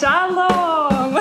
Шалом!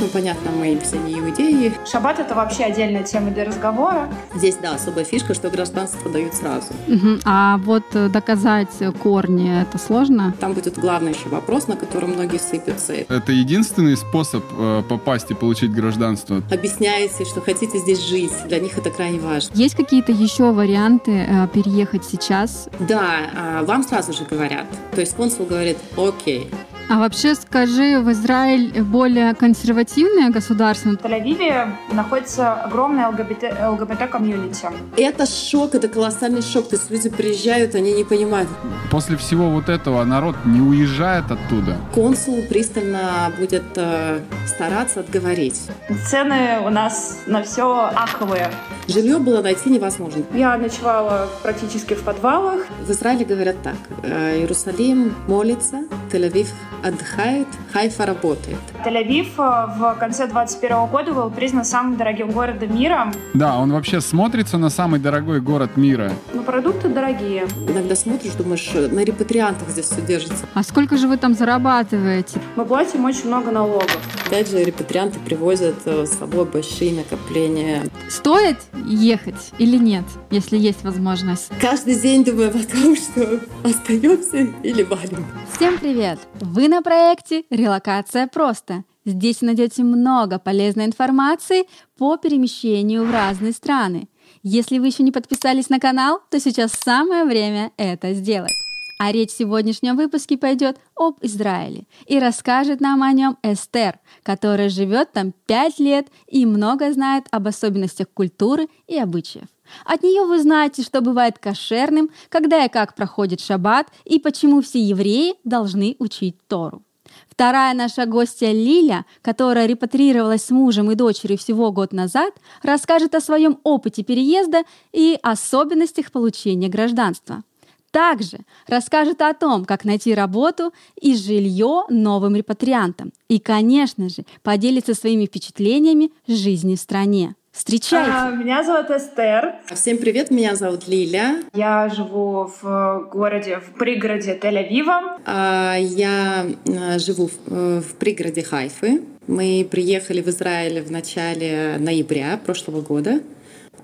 Ну, понятно, мы все не иудеи. Шаббат — это вообще отдельная тема для разговора. Здесь, да, особая фишка, что гражданство дают сразу. Мгм. А вот э, доказать корни это сложно? Там будет главный еще вопрос, на котором многие сыпятся. Это единственный способ э, попасть и получить гражданство. Объясняете, что хотите здесь жить. Для них это крайне важно. Есть какие-то еще варианты э, переехать сейчас? Да, а, вам сразу же говорят. То есть консул говорит, окей, А вообще скажи, в Израиль более консервативное государство? В Тель-Авиве находится огромная ЛГБТ, ЛГБТ-комьюнити. Это шок, это колоссальный шок. То есть люди приезжают, они не понимают. После всего вот этого народ не уезжает оттуда. Консул пристально будет э, стараться отговорить. Цены у нас на все аховые. Жилье было найти невозможно. Я ночевала практически в подвалах. В Израиле говорят так. э, Иерусалим молится, Тель-Авив отдыхает, Хайфа работает. Тель-Авив э, в конце 2021 года был признан самым дорогим городом мира. Да, он вообще смотрится на самый дорогой город мира. Но продукты дорогие. Иногда смотришь, думаешь, на репатриантах здесь все держится. А сколько же вы там зарабатываете? Мы платим очень много налогов. Опять же, репатрианты привозят э, с собой большие накопления. Стоит ехать или нет, если есть возможность? Каждый день думаю о том, что остаемся или валим. Всем привет! Вы на проекте «Релокация просто». Здесь найдете много полезной информации по перемещению в разные страны. Если вы еще не подписались на канал, то сейчас самое время это сделать. А речь в сегодняшнем выпуске пойдет об Израиле и расскажет нам о нем Эстер, которая живет там 5 лет и много знает об особенностях культуры и обычаев. От нее вы знаете, что бывает кошерным, когда и как проходит шаббат и почему все евреи должны учить Тору. Вторая наша гостья Лиля, которая репатрировалась с мужем и дочерью всего год назад, расскажет о своем опыте переезда и особенностях получения гражданства. Также расскажет о том, как найти работу и жилье новым репатриантам. И, конечно же, поделится своими впечатлениями жизни в стране. Встречайте! А, Меня зовут Эстер. Всем привет, меня зовут Лиля. Я живу в городе, в пригороде Тель-Авива. А, Я э, живу в э, в пригороде Хайфы. Мы приехали в Израиль в начале ноября прошлого года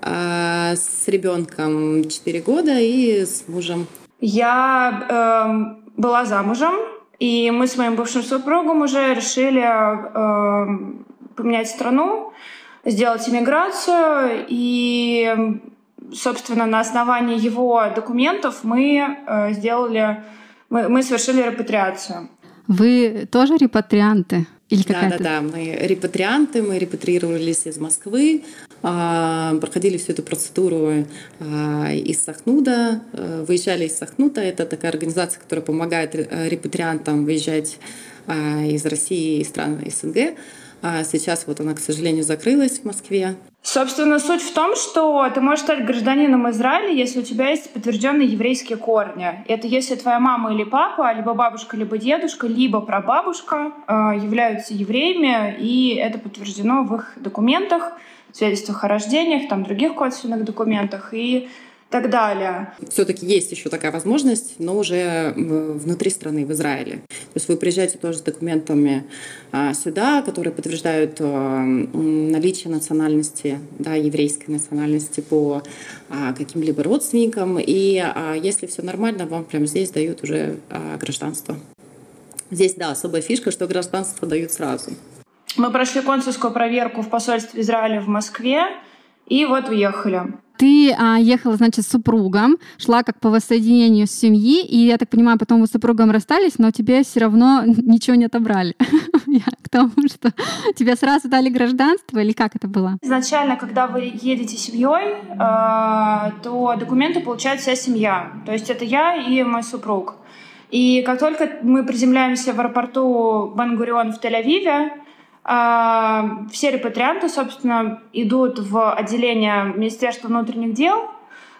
а, с ребенком 4 года и с мужем. Я эм, была замужем, и мы с моим бывшим супругом уже решили эм, поменять страну, сделать иммиграцию, и, собственно, на основании его документов мы э, сделали, мы, мы совершили репатриацию. Вы тоже репатрианты? Или Да, какая-то... да, да. Мы репатрианты, мы репатрировались из Москвы, а, проходили всю эту процедуру а, из Сахнуда, э, выезжали из Сахнута. Это такая организация, которая помогает э, репатриантам выезжать а, из России и стран СНГ. А Сейчас вот она, к сожалению, закрылась в Москве. Собственно, суть в том, что ты можешь стать гражданином Израиля, если у тебя есть подтвержденные еврейские корни. Это если твоя мама или папа, либо бабушка, либо дедушка, либо прабабушка э, являются евреями, и это подтверждено в их документах, свидетельствах о рождениях, там других косвенных документах и так далее. Все-таки есть еще такая возможность, но уже э, внутри страны, в Израиле. То есть вы приезжаете тоже с документами а, сюда, которые подтверждают м, наличие национальности, да, еврейской национальности по а, каким-либо родственникам. И а, если все нормально, вам прямо здесь дают уже гражданство. Здесь, да, особая фишка, что гражданство дают сразу. Мы прошли консульскую проверку в посольстве Израиля в Москве, и вот уехали. Ты а, ехала, значит, с супругом, шла как по воссоединению семьи, и, я так понимаю, потом вы с супругом расстались, но тебе все равно ничего не отобрали. К тому, что тебе сразу дали гражданство, или как это было? Изначально, когда вы едете семьей, э, то документы получает вся семья. То есть это я и мой супруг. И как только мы приземляемся в аэропорту Бен-Гурион в Тель-Авиве, все репатрианты, собственно, идут в отделение Министерства внутренних дел,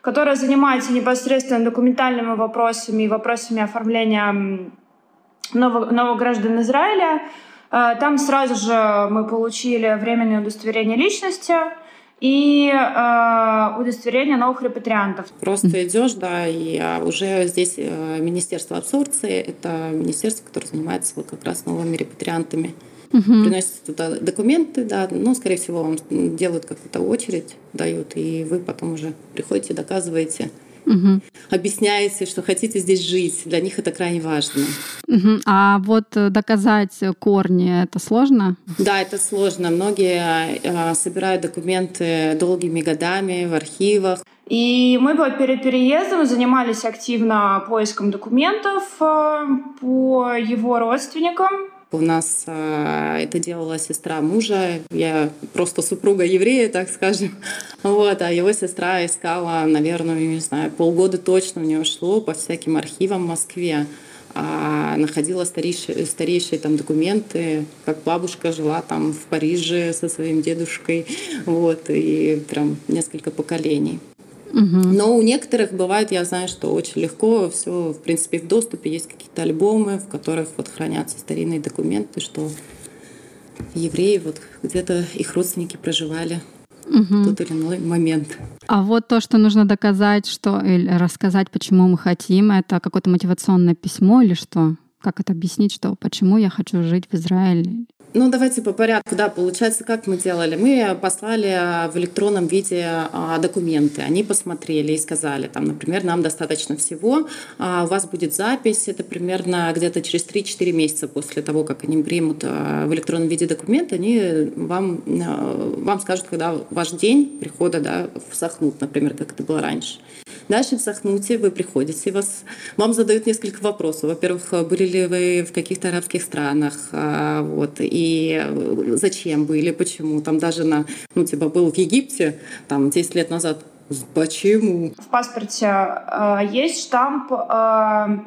которое занимается непосредственно документальными вопросами и вопросами оформления новых, новых граждан Израиля. Э, Там сразу же мы получили временное удостоверение личности, и э, удостоверение новых репатриантов. Просто идешь, да, и а, уже здесь э, Министерство абсорбции, это министерство, которое занимается вот как раз новыми репатриантами. Угу. Приносят туда документы, да, но, скорее всего, вам делают какую-то очередь, дают, и вы потом уже приходите, доказываете, угу. объясняете, что хотите здесь жить. Для них это крайне важно. Угу. А вот э, доказать корни это сложно? Да, это сложно. Многие э, собирают документы долгими годами в архивах. И мы вот перед переездом занимались активно поиском документов э, по его родственникам. У нас э, это делала сестра мужа, я просто супруга еврея, так скажем. Вот, а его сестра искала, наверное, не знаю, полгода точно у нее шло по всяким архивам в Москве. А находила старейшие, старейшие там документы, как бабушка жила там в Париже со своим дедушкой, вот, и прям несколько поколений. Но у некоторых бывает, я знаю, что очень легко, все, в принципе, в доступе есть какие-то альбомы, в которых вот хранятся старинные документы, что евреи вот где-то их родственники проживали угу. тот или иной момент. А вот то, что нужно доказать, что или рассказать, почему мы хотим, это какое-то мотивационное письмо или что? Как это объяснить, что почему я хочу жить в Израиле? Ну, давайте по порядку. Да, получается, как мы делали? Мы послали а, в электронном виде а, документы. Они посмотрели и сказали, там, например, нам достаточно всего, а, у вас будет запись, это примерно где-то через 3-4 месяца после того, как они примут в электронном виде документы, они вам, вам скажут, когда ваш день прихода да, в Сахнут, например, как это было раньше. Дальше в Сахнуте вы приходите, вас, вам задают несколько вопросов. Во-первых, были ли вы в каких-то арабских странах, вот, и зачем были, почему. Там даже на, ну, типа, был в Египте, там, 10 лет назад. Почему? В паспорте э, есть штамп э,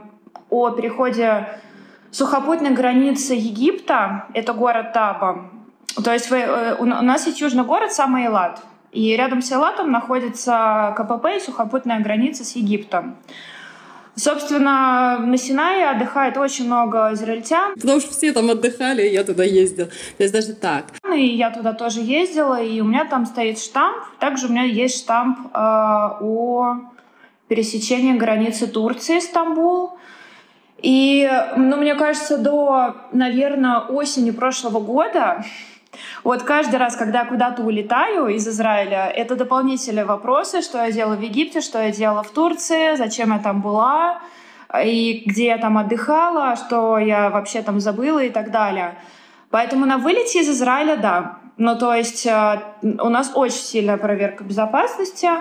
о переходе сухопутной границы Египта. Это город Таба. То есть вы, э, у нас есть южный город, самый Элат. И рядом с Элатом находится КПП и сухопутная граница с Египтом. Собственно, на Синае отдыхает очень много израильтян. Потому что все там отдыхали, и я туда ездил. То есть даже так. И я туда тоже ездила, и у меня там стоит штамп. Также у меня есть штамп э, о пересечении границы Турции, Стамбул. И, ну, мне кажется, до, наверное, осени прошлого года вот каждый раз, когда куда-то улетаю из Израиля, это дополнительные вопросы, что я делала в Египте, что я делала в Турции, зачем я там была, и где я там отдыхала, что я вообще там забыла и так далее. Поэтому на вылете из Израиля, да. Ну, то есть э, у нас очень сильная проверка безопасности —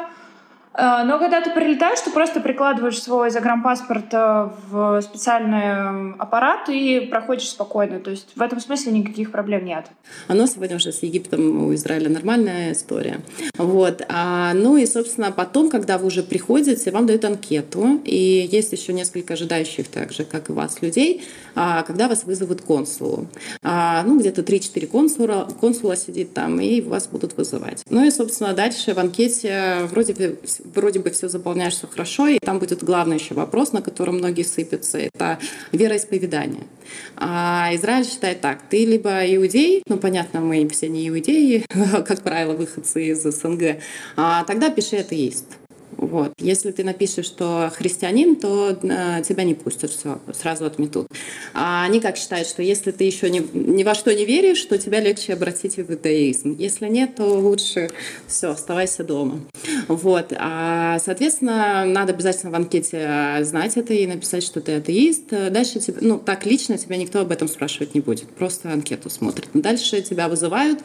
но когда ты прилетаешь, ты просто прикладываешь свой загранпаспорт э, в специальный аппарат и проходишь спокойно. То есть в этом смысле никаких проблем нет. Оно сегодня уже с Египтом у Израиля нормальная история. Вот. А, ну и, собственно, потом, когда вы уже приходите, вам дают анкету, и есть еще несколько ожидающих так же, как и вас, людей, а, когда вас вызовут консулу. А, ну, где-то 3-4 консула, консула сидит там, и вас будут вызывать. Ну и, собственно, дальше в анкете вроде вроде бы все заполняешь все хорошо, и там будет главный еще вопрос, на котором многие сыпятся, это вероисповедание. А Израиль считает так, ты либо иудей, ну понятно, мы все не иудеи, как правило, выходцы из СНГ, а тогда пиши атеист. Вот. Если ты напишешь, что христианин, то э, тебя не пустят, все, сразу отметут. А они как считают, что если ты еще ни, ни во что не веришь, то тебя легче обратить в иудаизм. Если нет, то лучше все, оставайся дома. Вот. А, соответственно, надо обязательно в анкете знать это и написать, что ты атеист. Дальше тебе, ну, так лично тебя никто об этом спрашивать не будет. Просто анкету смотрит. Дальше тебя вызывают,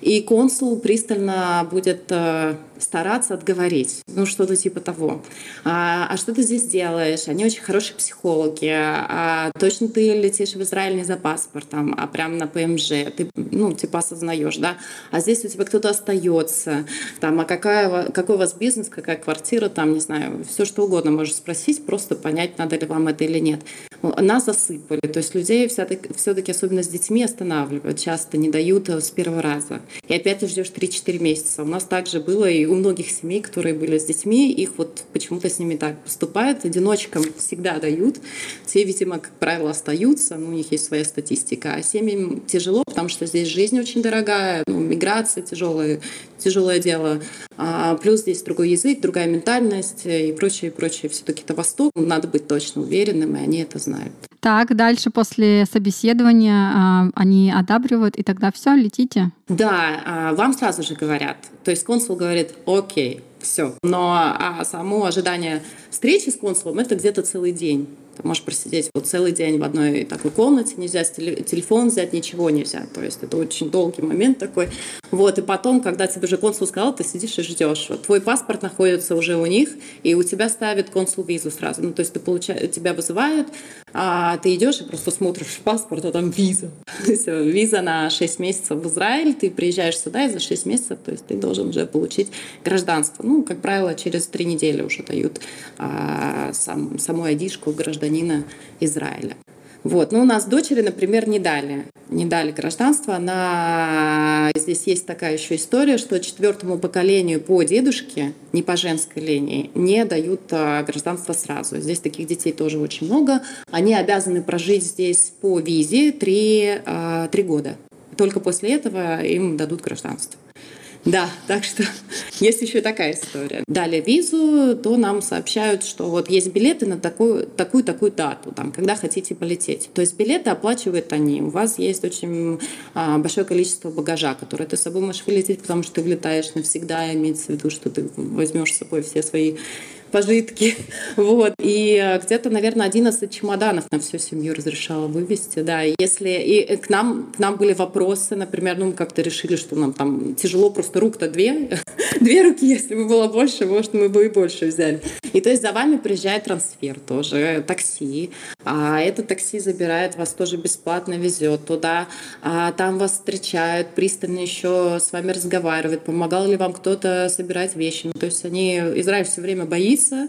и консул пристально будет э, стараться отговорить, ну что-то типа того. А, а что ты здесь делаешь? Они очень хорошие психологи. А, точно ты летишь в Израиль не за паспортом, а прям на ПМЖ. Ты, ну, типа осознаешь, да? А здесь у тебя кто-то остается. Там, а какая, какой у вас бизнес, какая квартира, там, не знаю, все что угодно можешь спросить, просто понять, надо ли вам это или нет. Нас засыпали. То есть людей все-таки, все-таки особенно с детьми останавливают, часто не дают э, с первого раза. И опять ты ждешь 3-4 месяца. У нас также было, и у многих семей, которые были с детьми, их вот почему-то с ними так поступают. Одиночкам всегда дают. Те, видимо, как правило, остаются, ну, у них есть своя статистика. А семьям тяжело, потому что здесь жизнь очень дорогая, ну, миграция тяжелая, тяжелое дело. А плюс здесь другой язык, другая ментальность и прочее, и прочее. Все-таки это Восток, надо быть точно уверенным, и они это знают. Так, дальше после собеседования а, они одабривают, и тогда все, летите? Да, а, вам сразу же говорят. То есть консул говорит, окей, все. Но а само ожидание встречи с консулом это где-то целый день. Ты можешь просидеть вот целый день в одной такой комнате, нельзя телефон взять, ничего нельзя. То есть это очень долгий момент такой. Вот, и потом, когда тебе же консул сказал, ты сидишь и ждешь. Вот твой паспорт находится уже у них, и у тебя ставят консул визу сразу. Ну, то есть ты получаешь, тебя вызывают, а ты идешь и просто смотришь паспорт, а там виза. Все, виза на 6 месяцев в Израиль, ты приезжаешь сюда, и за 6 месяцев, то есть ты должен уже получить гражданство. Ну, как правило, через 3 недели уже дают а, сам, саму айдишку гражданина Израиля. Вот. Но у нас дочери, например, не дали. Не дали гражданство. Она... Здесь есть такая еще история, что четвертому поколению по дедушке, не по женской линии, не дают а, гражданство сразу. Здесь таких детей тоже очень много. Они обязаны прожить здесь по визе три, а, три года. Только после этого им дадут гражданство. Да, так что есть еще такая история. Дали визу, то нам сообщают, что вот есть билеты на такую, такую, такую дату, там, когда хотите полететь. То есть билеты оплачивают они. У вас есть очень а, большое количество багажа, которое ты с собой можешь вылететь, потому что ты влетаешь навсегда, имеется в виду, что ты возьмешь с собой все свои пожитки. Вот. И э, где-то, наверное, 11 чемоданов на всю семью разрешала вывести. Да. Если и к нам, к нам были вопросы, например, ну, мы как-то решили, что нам там тяжело, просто рук-то две. две руки, если бы было больше, может, мы бы и больше взяли. И то есть за вами приезжает трансфер тоже, такси. А это такси забирает вас тоже бесплатно, везет туда. А там вас встречают, пристально еще с вами разговаривают. Помогал ли вам кто-то собирать вещи? Ну, то есть они, Израиль все время боится боится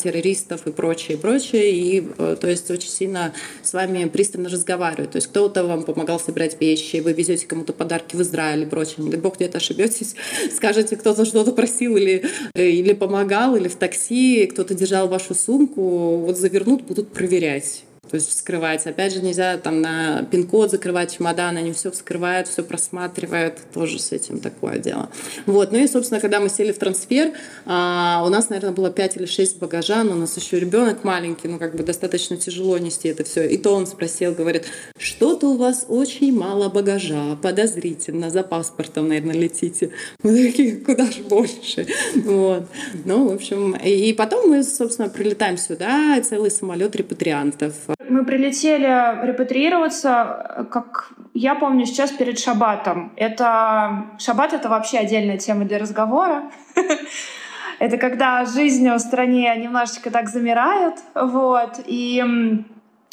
террористов и прочее, и прочее. И, э, то есть, очень сильно с вами пристально разговаривают. То есть, кто-то вам помогал собирать вещи, вы везете кому-то подарки в Израиль и прочее. Не дай бог где-то ошибетесь, скажете, кто-то что-то просил или, э, или помогал, или в такси, кто-то держал вашу сумку, вот завернут, будут проверять то есть вскрывать. Опять же, нельзя там на пин-код закрывать чемодан, они все вскрывают, все просматривают, тоже с этим такое дело. Вот, ну и, собственно, когда мы сели в трансфер, а, у нас, наверное, было 5 или 6 багажа, но у нас еще ребенок маленький, ну как бы достаточно тяжело нести это все. И то он спросил, говорит, что-то у вас очень мало багажа, подозрительно, за паспортом, наверное, летите. Мы такие, куда же больше? Вот. Ну, в общем, и, и потом мы, собственно, прилетаем сюда, целый самолет репатриантов. Мы прилетели репатриироваться, как я помню, сейчас перед Шабатом. Это Шабат — это вообще отдельная тема для разговора. Это когда жизнь в стране немножечко так замирает. Вот. И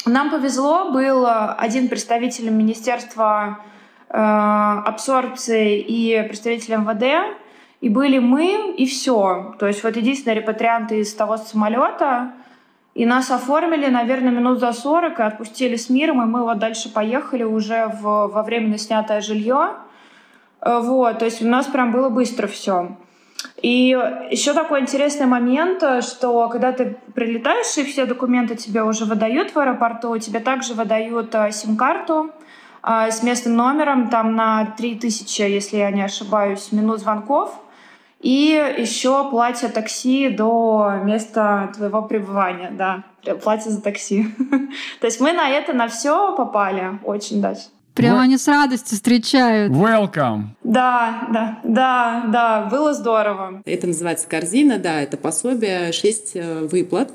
нам повезло, был один представитель Министерства э, абсорбции и представитель МВД, и были мы, и все. То есть вот единственные репатрианты из того самолета — и нас оформили, наверное, минут за 40 и отпустили с миром, и мы вот дальше поехали уже в, во временно снятое жилье. Э, вот, то есть у нас прям было быстро все. И еще такой интересный момент, что когда ты прилетаешь, и все документы тебе уже выдают в аэропорту, тебе также выдают э, сим-карту э, с местным номером, там на 3000, если я не ошибаюсь, минут звонков — и еще платье такси до места твоего пребывания, да, платье за такси. То есть мы на это, на все попали очень даже. Прямо они с радостью встречают. Welcome. Да, да, да, да, было здорово. Это называется корзина, да, это пособие, 6 э, выплат.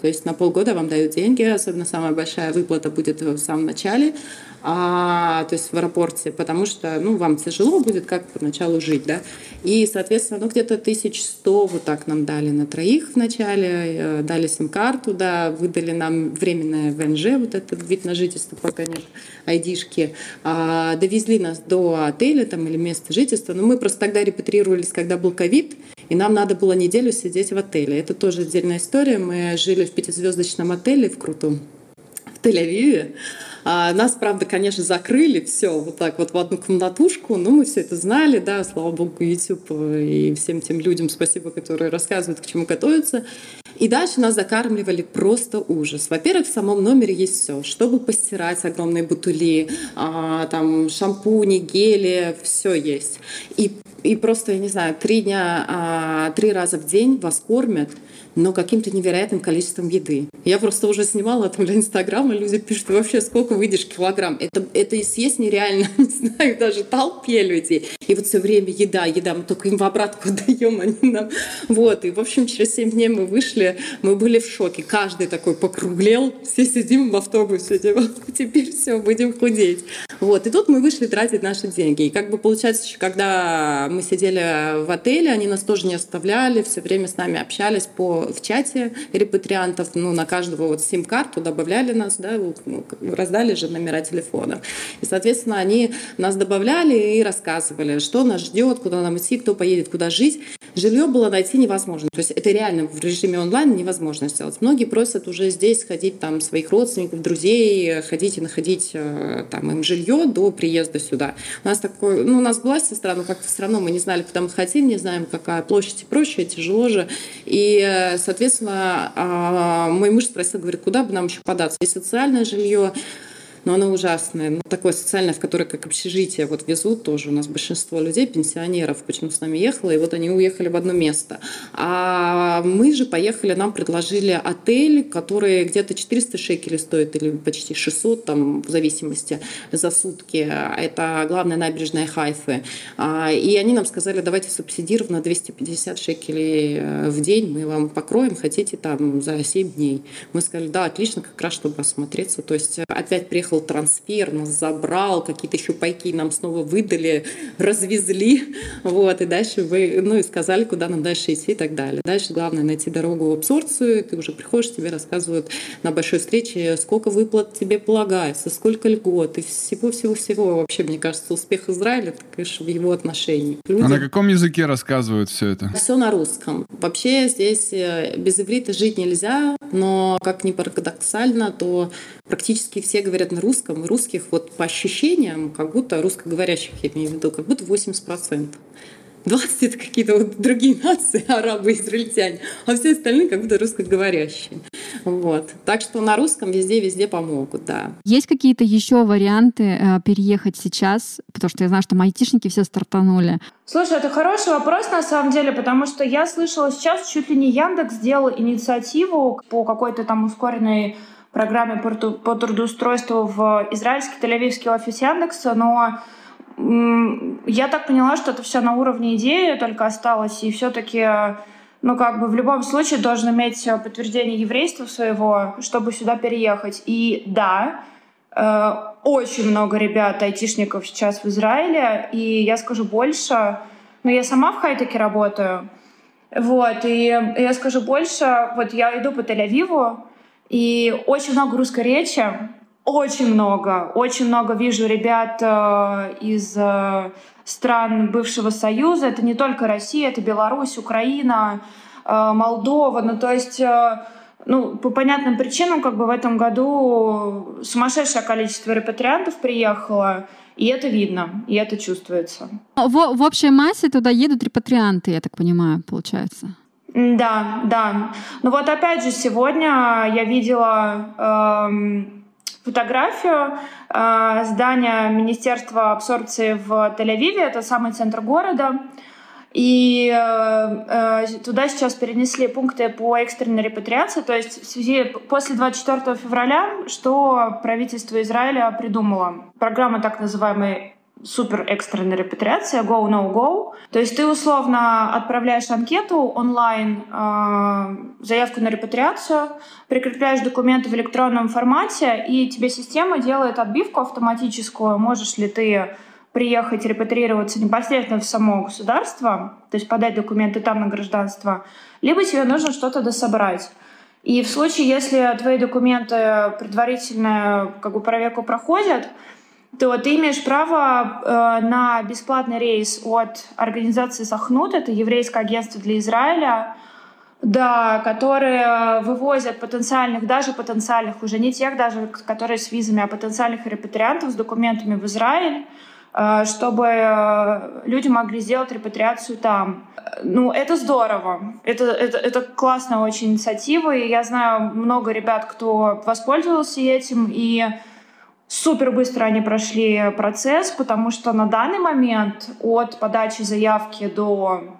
То есть на полгода вам дают деньги, особенно самая большая выплата будет в самом начале а, то есть в аэропорте, потому что ну, вам тяжело будет как поначалу жить, да. И, соответственно, ну, где-то 1100 вот так нам дали на троих вначале, э, дали сим-карту, да, выдали нам временное ВНЖ, вот этот вид на жительство, пока нет айдишки, а, довезли нас до отеля там или места жительства, но мы просто тогда репатрировались, когда был ковид, и нам надо было неделю сидеть в отеле. Это тоже отдельная история. Мы жили в пятизвездочном отеле в крутом в Тель-Авиве. А, нас, правда, конечно, закрыли все вот так вот в одну комнатушку, но мы все это знали, да, слава богу, YouTube э, и всем тем людям спасибо, которые рассказывают, к чему готовятся. И дальше нас закармливали просто ужас. Во-первых, в самом номере есть все. Чтобы постирать огромные бутыли, а, там шампуни, гели, все есть. И, и просто, я не знаю, три дня, а, три раза в день вас кормят но каким-то невероятным количеством еды. Я просто уже снимала там для Инстаграма, люди пишут, вообще сколько выйдешь килограмм? Это, это и съесть нереально, не знаю, даже толпе людей. И вот все время еда, еда, мы только им в обратку даем, они нам... Вот, и в общем через 7 дней мы вышли, мы были в шоке. Каждый такой покруглел, все сидим в автобусе, типа, теперь все, будем худеть. Вот, и тут мы вышли тратить наши деньги. И как бы получается, когда мы сидели в отеле, они нас тоже не оставляли, все время с нами общались по в чате репатриантов, ну, на каждого вот сим-карту добавляли нас, да, ну, раздали же номера телефона. И, соответственно, они нас добавляли и рассказывали, что нас ждет, куда нам идти, кто поедет, куда жить. Жилье было найти невозможно. То есть это реально в режиме онлайн невозможно сделать. Многие просят уже здесь ходить там своих родственников, друзей, ходить и находить э, там им жилье до приезда сюда. У нас такой, ну, у нас была сестра, но как-то все равно мы не знали, куда мы хотим, не знаем, какая площадь и прочее, тяжело же. И соответственно, а, мой муж спросил, говорит, куда бы нам еще податься? Есть социальное жилье, но оно ужасное. Ну, такое социальное, в которое как общежитие вот везут тоже. У нас большинство людей, пенсионеров, почему с нами ехало, и вот они уехали в одно место. А мы же поехали, нам предложили отель, который где-то 400 шекелей стоит, или почти 600, там, в зависимости, за сутки. Это главная набережная Хайфы. А, и они нам сказали, давайте субсидированно 250 шекелей э, в день мы вам покроем, хотите там за 7 дней. Мы сказали, да, отлично, как раз, чтобы осмотреться. То есть опять приехал приехал трансфер, нас забрал, какие-то еще пайки нам снова выдали, развезли, вот, и дальше вы, ну, и сказали, куда нам дальше идти и так далее. Дальше главное найти дорогу в абсорбцию, ты уже приходишь, тебе рассказывают на большой встрече, сколько выплат тебе полагается, сколько льгот, и всего-всего-всего. Вообще, мне кажется, успех Израиля, это, конечно, в его отношении. Люди... А на каком языке рассказывают все это? Все на русском. Вообще здесь э, без иврита жить нельзя, но как ни парадоксально, то практически все говорят на русском. Русских вот по ощущениям, как будто русскоговорящих, я имею в виду, как будто 80%. 20 это какие-то вот другие нации, арабы, израильтяне, а все остальные как будто русскоговорящие. Вот. Так что на русском везде-везде помогут, да. Есть какие-то еще варианты э, переехать сейчас? Потому что я знаю, что айтишники все стартанули. Слушай, это хороший вопрос на самом деле, потому что я слышала сейчас, чуть ли не Яндекс сделал инициативу по какой-то там ускоренной программе по трудоустройству в израильский тель-авивский офис Яндекса, но я так поняла, что это все на уровне идеи только осталось, и все-таки ну, как бы в любом случае должен иметь подтверждение еврейства своего, чтобы сюда переехать. И да, э, очень много ребят, айтишников сейчас в Израиле, и я скажу больше, но я сама в хай-теке работаю, вот, и я скажу больше, вот я иду по Тель-Авиву, и очень много русской речи, очень много, очень много вижу ребят э, из э, стран бывшего Союза. Это не только Россия, это Беларусь, Украина, э, Молдова. Ну, то есть, э, ну, по понятным причинам, как бы в этом году сумасшедшее количество репатриантов приехало. И это видно, и это чувствуется. В, в общей массе туда едут репатрианты, я так понимаю, получается. Да, да. Ну вот опять же, сегодня я видела эм, фотографию э, здания Министерства абсорбции в Тель-Авиве, это самый центр города. И э, э, туда сейчас перенесли пункты по экстренной репатриации. То есть в связи после 24 февраля, что правительство Израиля придумало? Программа так называемой супер экстренная репатриация, go, no, go. То есть ты условно отправляешь анкету онлайн, э, заявку на репатриацию, прикрепляешь документы в электронном формате, и тебе система делает отбивку автоматическую, можешь ли ты приехать репатриироваться непосредственно в само государство, то есть подать документы там на гражданство, либо тебе нужно что-то дособрать. И в случае, если твои документы предварительно как бы проверку проходят, то ты имеешь право э, на бесплатный рейс от организации Сахнут, это еврейское агентство для Израиля, Да, которые вывозят потенциальных, даже потенциальных, уже не тех даже, которые с визами, а потенциальных репатриантов с документами в Израиль, э, чтобы э, люди могли сделать репатриацию там. Ну, это здорово. Это, это, это классная очень инициатива, и я знаю много ребят, кто воспользовался этим, и супер быстро они прошли процесс, потому что на данный момент от подачи заявки до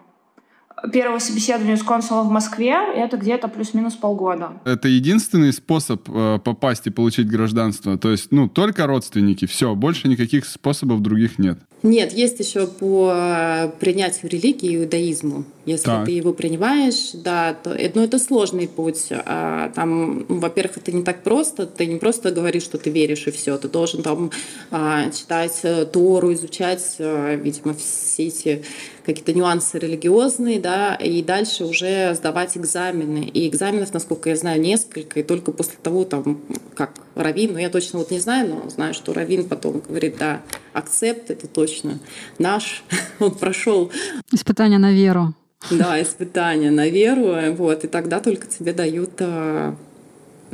первого собеседования с консулом в Москве это где-то плюс-минус полгода. Это единственный способ э, попасть и получить гражданство? То есть, ну, только родственники, все, больше никаких способов других нет? Нет, есть еще по э, принятию религии иудаизму. Если так. ты его принимаешь, да, то э, ну, это сложный путь. А, там, ну, во-первых, это не так просто. Ты не просто говоришь, что ты веришь и все. Ты должен там а, читать э, Тору, изучать, видимо, все эти какие-то нюансы религиозные, да, и дальше уже сдавать экзамены. И экзаменов, насколько я знаю, несколько, и только после того, там, как Равин, ну я точно вот не знаю, но знаю, что Равин потом говорит, да, акцепт, это точно наш, он прошел. Испытание на веру. Да, испытание на веру, вот, и тогда только тебе дают а,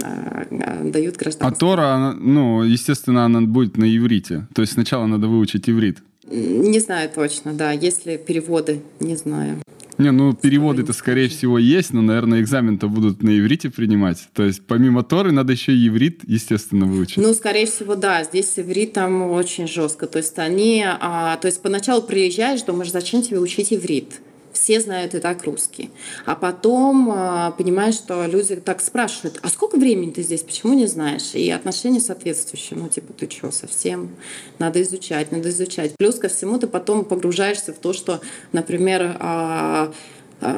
а, дают гражданство. А Тора, ну, естественно, она будет на иврите. То есть сначала надо выучить иврит. Не знаю точно, да. Если переводы, не знаю. Не, ну переводы-то, скорее всего, есть, но, наверное, экзамен-то будут на иврите принимать. То есть помимо Торы надо еще и иврит, естественно, выучить. Ну, скорее всего, да. Здесь иврит там очень жестко. То есть они... А, то есть поначалу приезжаешь, думаешь, зачем тебе учить иврит? Все знают и так русский. А потом э, понимаешь, что люди так спрашивают, а сколько времени ты здесь, почему не знаешь? И отношения соответствующие. Ну, типа, ты что, совсем? Надо изучать, надо изучать. Плюс ко всему ты потом погружаешься в то, что, например, э,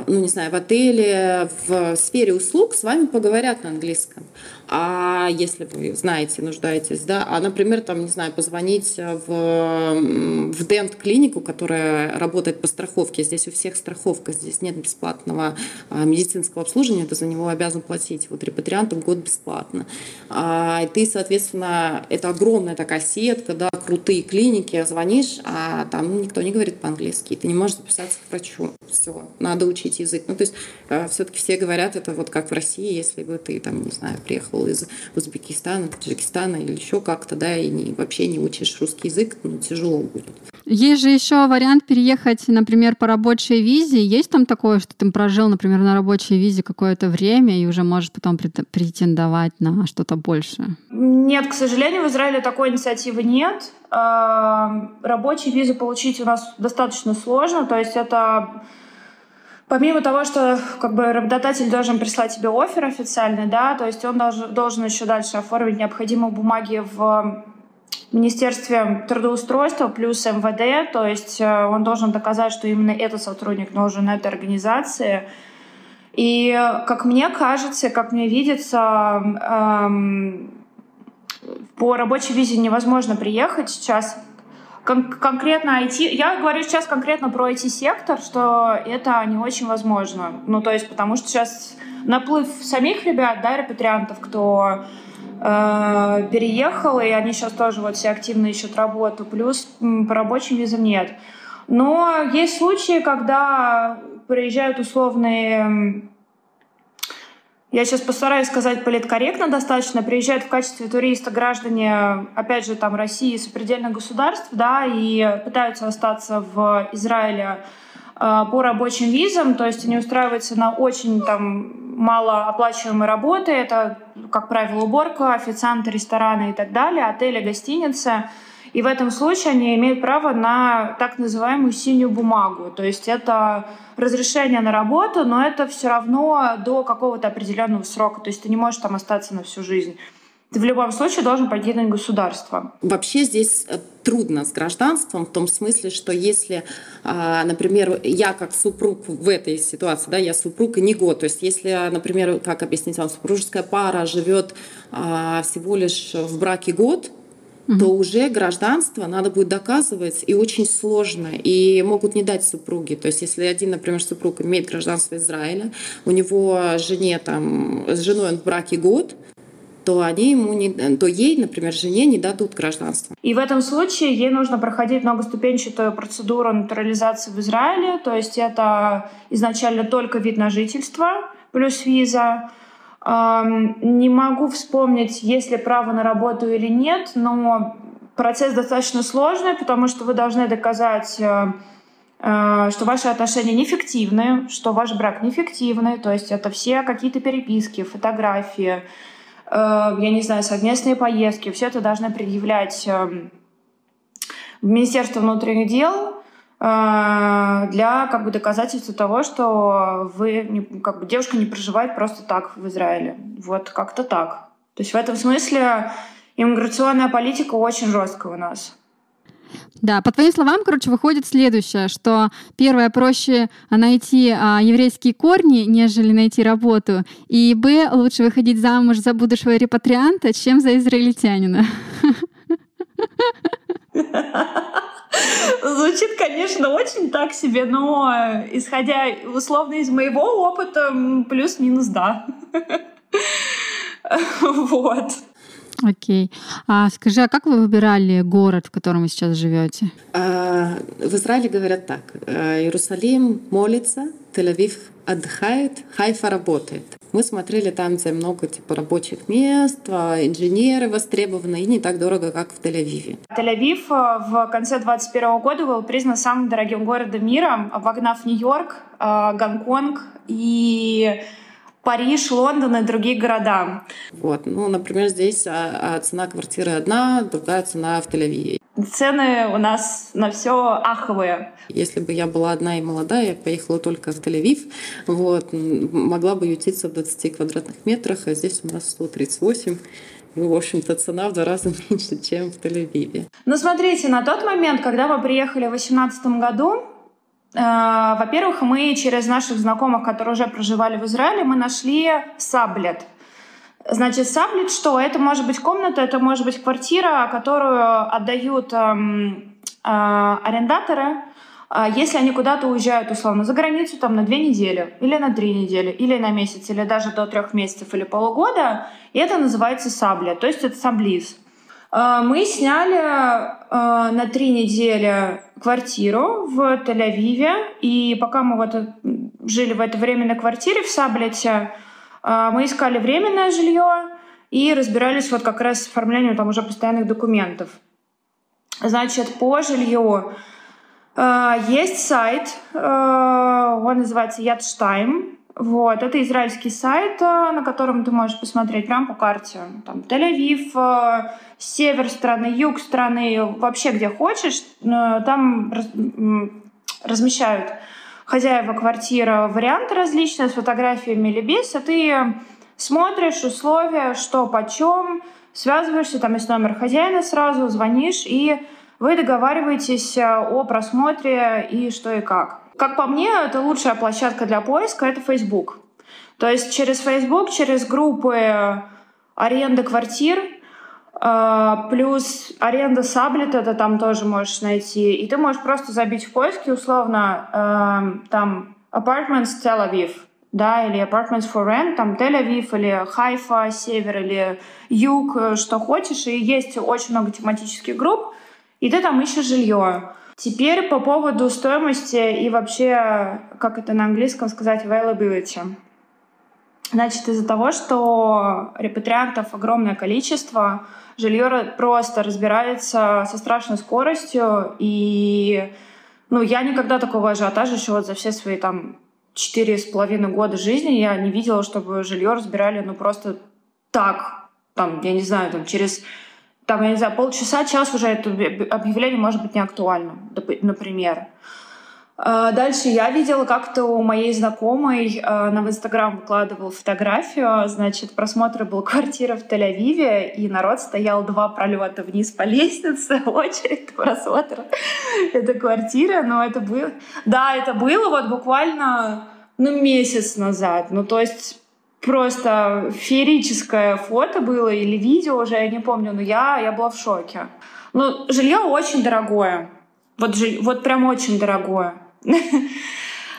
ну, не знаю, в отеле, в сфере услуг с вами поговорят на английском. А если вы знаете, нуждаетесь, да, а, например, там, не знаю, позвонить в, в дент-клинику, которая работает по страховке, здесь у всех страховка, здесь нет бесплатного а, медицинского обслуживания, ты за него обязан платить. Вот репатриантам год бесплатно. А, ты, соответственно, это огромная такая сетка, да, крутые клиники, звонишь, а там никто не говорит по-английски, ты не можешь записаться к врачу. Все, надо учить язык. Ну, то есть а, все-таки все говорят, это вот как в России, если бы ты там, не знаю, приехал приехал из Узбекистана, Таджикистана или еще как-то, да, и не, вообще не учишь русский язык, ну, тяжело будет. Есть же еще вариант переехать, например, по рабочей визе. Есть там такое, что ты прожил, например, на рабочей визе какое-то время и уже можешь потом претендовать на что-то большее? Нет, к сожалению, в Израиле такой инициативы нет. А, рабочую визу получить у нас достаточно сложно, то есть это Помимо того, что как бы работодатель должен прислать тебе офер официальный, да, то есть он должен, должен еще дальше оформить необходимые бумаги в Министерстве трудоустройства плюс МВД, то есть э, он должен доказать, что именно этот сотрудник нужен этой организации. И, как мне кажется, как мне видится, эм, по рабочей визе невозможно приехать сейчас кон- конкретно IT, я говорю сейчас конкретно про IT-сектор, что это не очень возможно. Ну, то есть, потому что сейчас наплыв самих ребят, да, репатриантов, кто э, переехал, и они сейчас тоже вот все активно ищут работу, плюс по рабочим визам нет. Но есть случаи, когда приезжают условные я сейчас постараюсь сказать политкорректно достаточно. Приезжают в качестве туриста граждане, опять же, там России, сопредельных государств, да, и пытаются остаться в Израиле э, по рабочим визам, то есть они устраиваются на очень там малооплачиваемые работы, это, как правило, уборка, официанты, рестораны и так далее, отели, гостиницы. И в этом случае они имеют право на так называемую синюю бумагу. То есть это разрешение на работу, но это все равно до какого-то определенного срока. То есть ты не можешь там остаться на всю жизнь. Ты в любом случае должен покинуть государство. Вообще здесь э, трудно с гражданством в том смысле, что если, а, например, я как супруг в этой ситуации, да, я супруг и не год, то есть если, например, как объяснить вам, супружеская пара живет а, всего лишь в браке год, угу. то уже гражданство надо будет доказывать, и очень сложно, и могут не дать супруги. То есть если один, например, супруг имеет гражданство Израиля, у него жене там, с женой он в браке год, то они ему не, то ей, например, жене не дадут гражданство. И в этом случае ей нужно проходить многоступенчатую процедуру натурализации в Израиле, то есть это изначально только вид на жительство, плюс виза. Не могу вспомнить, есть ли право на работу или нет, но процесс достаточно сложный, потому что вы должны доказать, э, э, что ваши отношения неэффективны, что ваш брак неэффективный, то есть это все какие-то переписки, фотографии, э, я не знаю, совместные поездки, все это должны предъявлять в Министерство внутренних дел, для как бы доказательства того, что вы как бы девушка не проживает просто так в Израиле. Вот как-то так. То есть в этом смысле иммиграционная политика очень жесткая у нас. Да, по твоим словам, короче, выходит следующее, что первое, проще найти а, еврейские корни, нежели найти работу, и б, лучше выходить замуж за будущего репатрианта, чем за израильтянина. Звучит, конечно, очень так себе, но исходя условно из моего опыта, плюс-минус да. Вот. Окей. А скажи, а как вы выбирали город, в котором вы сейчас живете? А, в Израиле говорят так. «Э, Иерусалим молится, Тель-Авив отдыхает, Хайфа работает. Мы смотрели там, где много типа рабочих мест, а, инженеры востребованы, и не так дорого, как в Тель-Авиве. Тель-Авив э, в конце 2021 года был признан самым дорогим городом мира, обогнав Нью-Йорк, э, Гонконг и Париж, Лондон и другие города. Вот, ну, например, здесь а, а цена квартиры одна, другая цена в Тель-Авиве. Цены у нас на все аховые. Если бы я была одна и молодая, я поехала только в Тель-Авив, вот, могла бы ютиться в 20 квадратных метрах, а здесь у нас 138. Ну, в общем-то, цена в два раза меньше, чем в Тель-Авиве. Ну, смотрите, на тот момент, когда мы приехали в 2018 году, Э, во-первых, мы через наших знакомых, которые уже проживали в Израиле, мы нашли саблет. Значит, саблет что? Это может быть комната, это может быть квартира, которую отдают эм, э, арендаторы, если они куда-то уезжают, условно, за границу, там, на две недели, или на три недели, или на месяц, или даже до трех месяцев, или полугода, это называется сабля, то есть это саблиз. Э, мы сняли э, на три недели квартиру в Тель-Авиве, и пока мы вот жили в это время на квартире в Саблете, мы искали временное жилье и разбирались вот как раз с оформлением там уже постоянных документов. Значит, по жилью есть сайт, он называется Ядштайм, вот, это израильский сайт, э, на котором ты можешь посмотреть прямо по карте. Там Тель-Авив, север страны, юг страны, вообще где хочешь. Там размещают хозяева квартиры варианты различные с фотографиями или без, а ты смотришь условия, что почем, связываешься, там есть номер хозяина сразу, звонишь, и вы договариваетесь о просмотре и что и как. Как по мне, это лучшая площадка для поиска — это Facebook. То есть через Facebook, через группы аренды квартир, э, плюс аренда саблета ты там тоже можешь найти. И ты можешь просто забить в поиске условно э, там apartments Tel Aviv, да, или apartments for rent, там Тель-Авив или Хайфа, север или юг, э, что хочешь. И есть очень много тематических групп, и ты там ищешь жилье. Теперь по поводу стоимости и вообще, как это на английском сказать, availability. Значит, из-за того, что репатриантов огромное количество, жилье просто разбирается со страшной скоростью, и ну, я никогда такого ажиотажа еще вот за все свои там четыре с половиной года жизни я не видела, чтобы жилье разбирали ну просто так, там, я не знаю, там через там, я не знаю, полчаса, час уже это объявление может быть не актуально, например. А, дальше я видела как-то у моей знакомой, она в Инстаграм выкладывала фотографию, значит, просмотр был квартира в Тель-Авиве, и народ стоял два пролета вниз по лестнице, очередь просмотра этой квартиры, но это было... Да, это было вот буквально, ну, месяц назад, ну, то есть просто феерическое фото было или видео уже, я не помню, но я, я была в шоке. Ну, жилье очень дорогое. Вот, жиль, вот прям очень дорогое.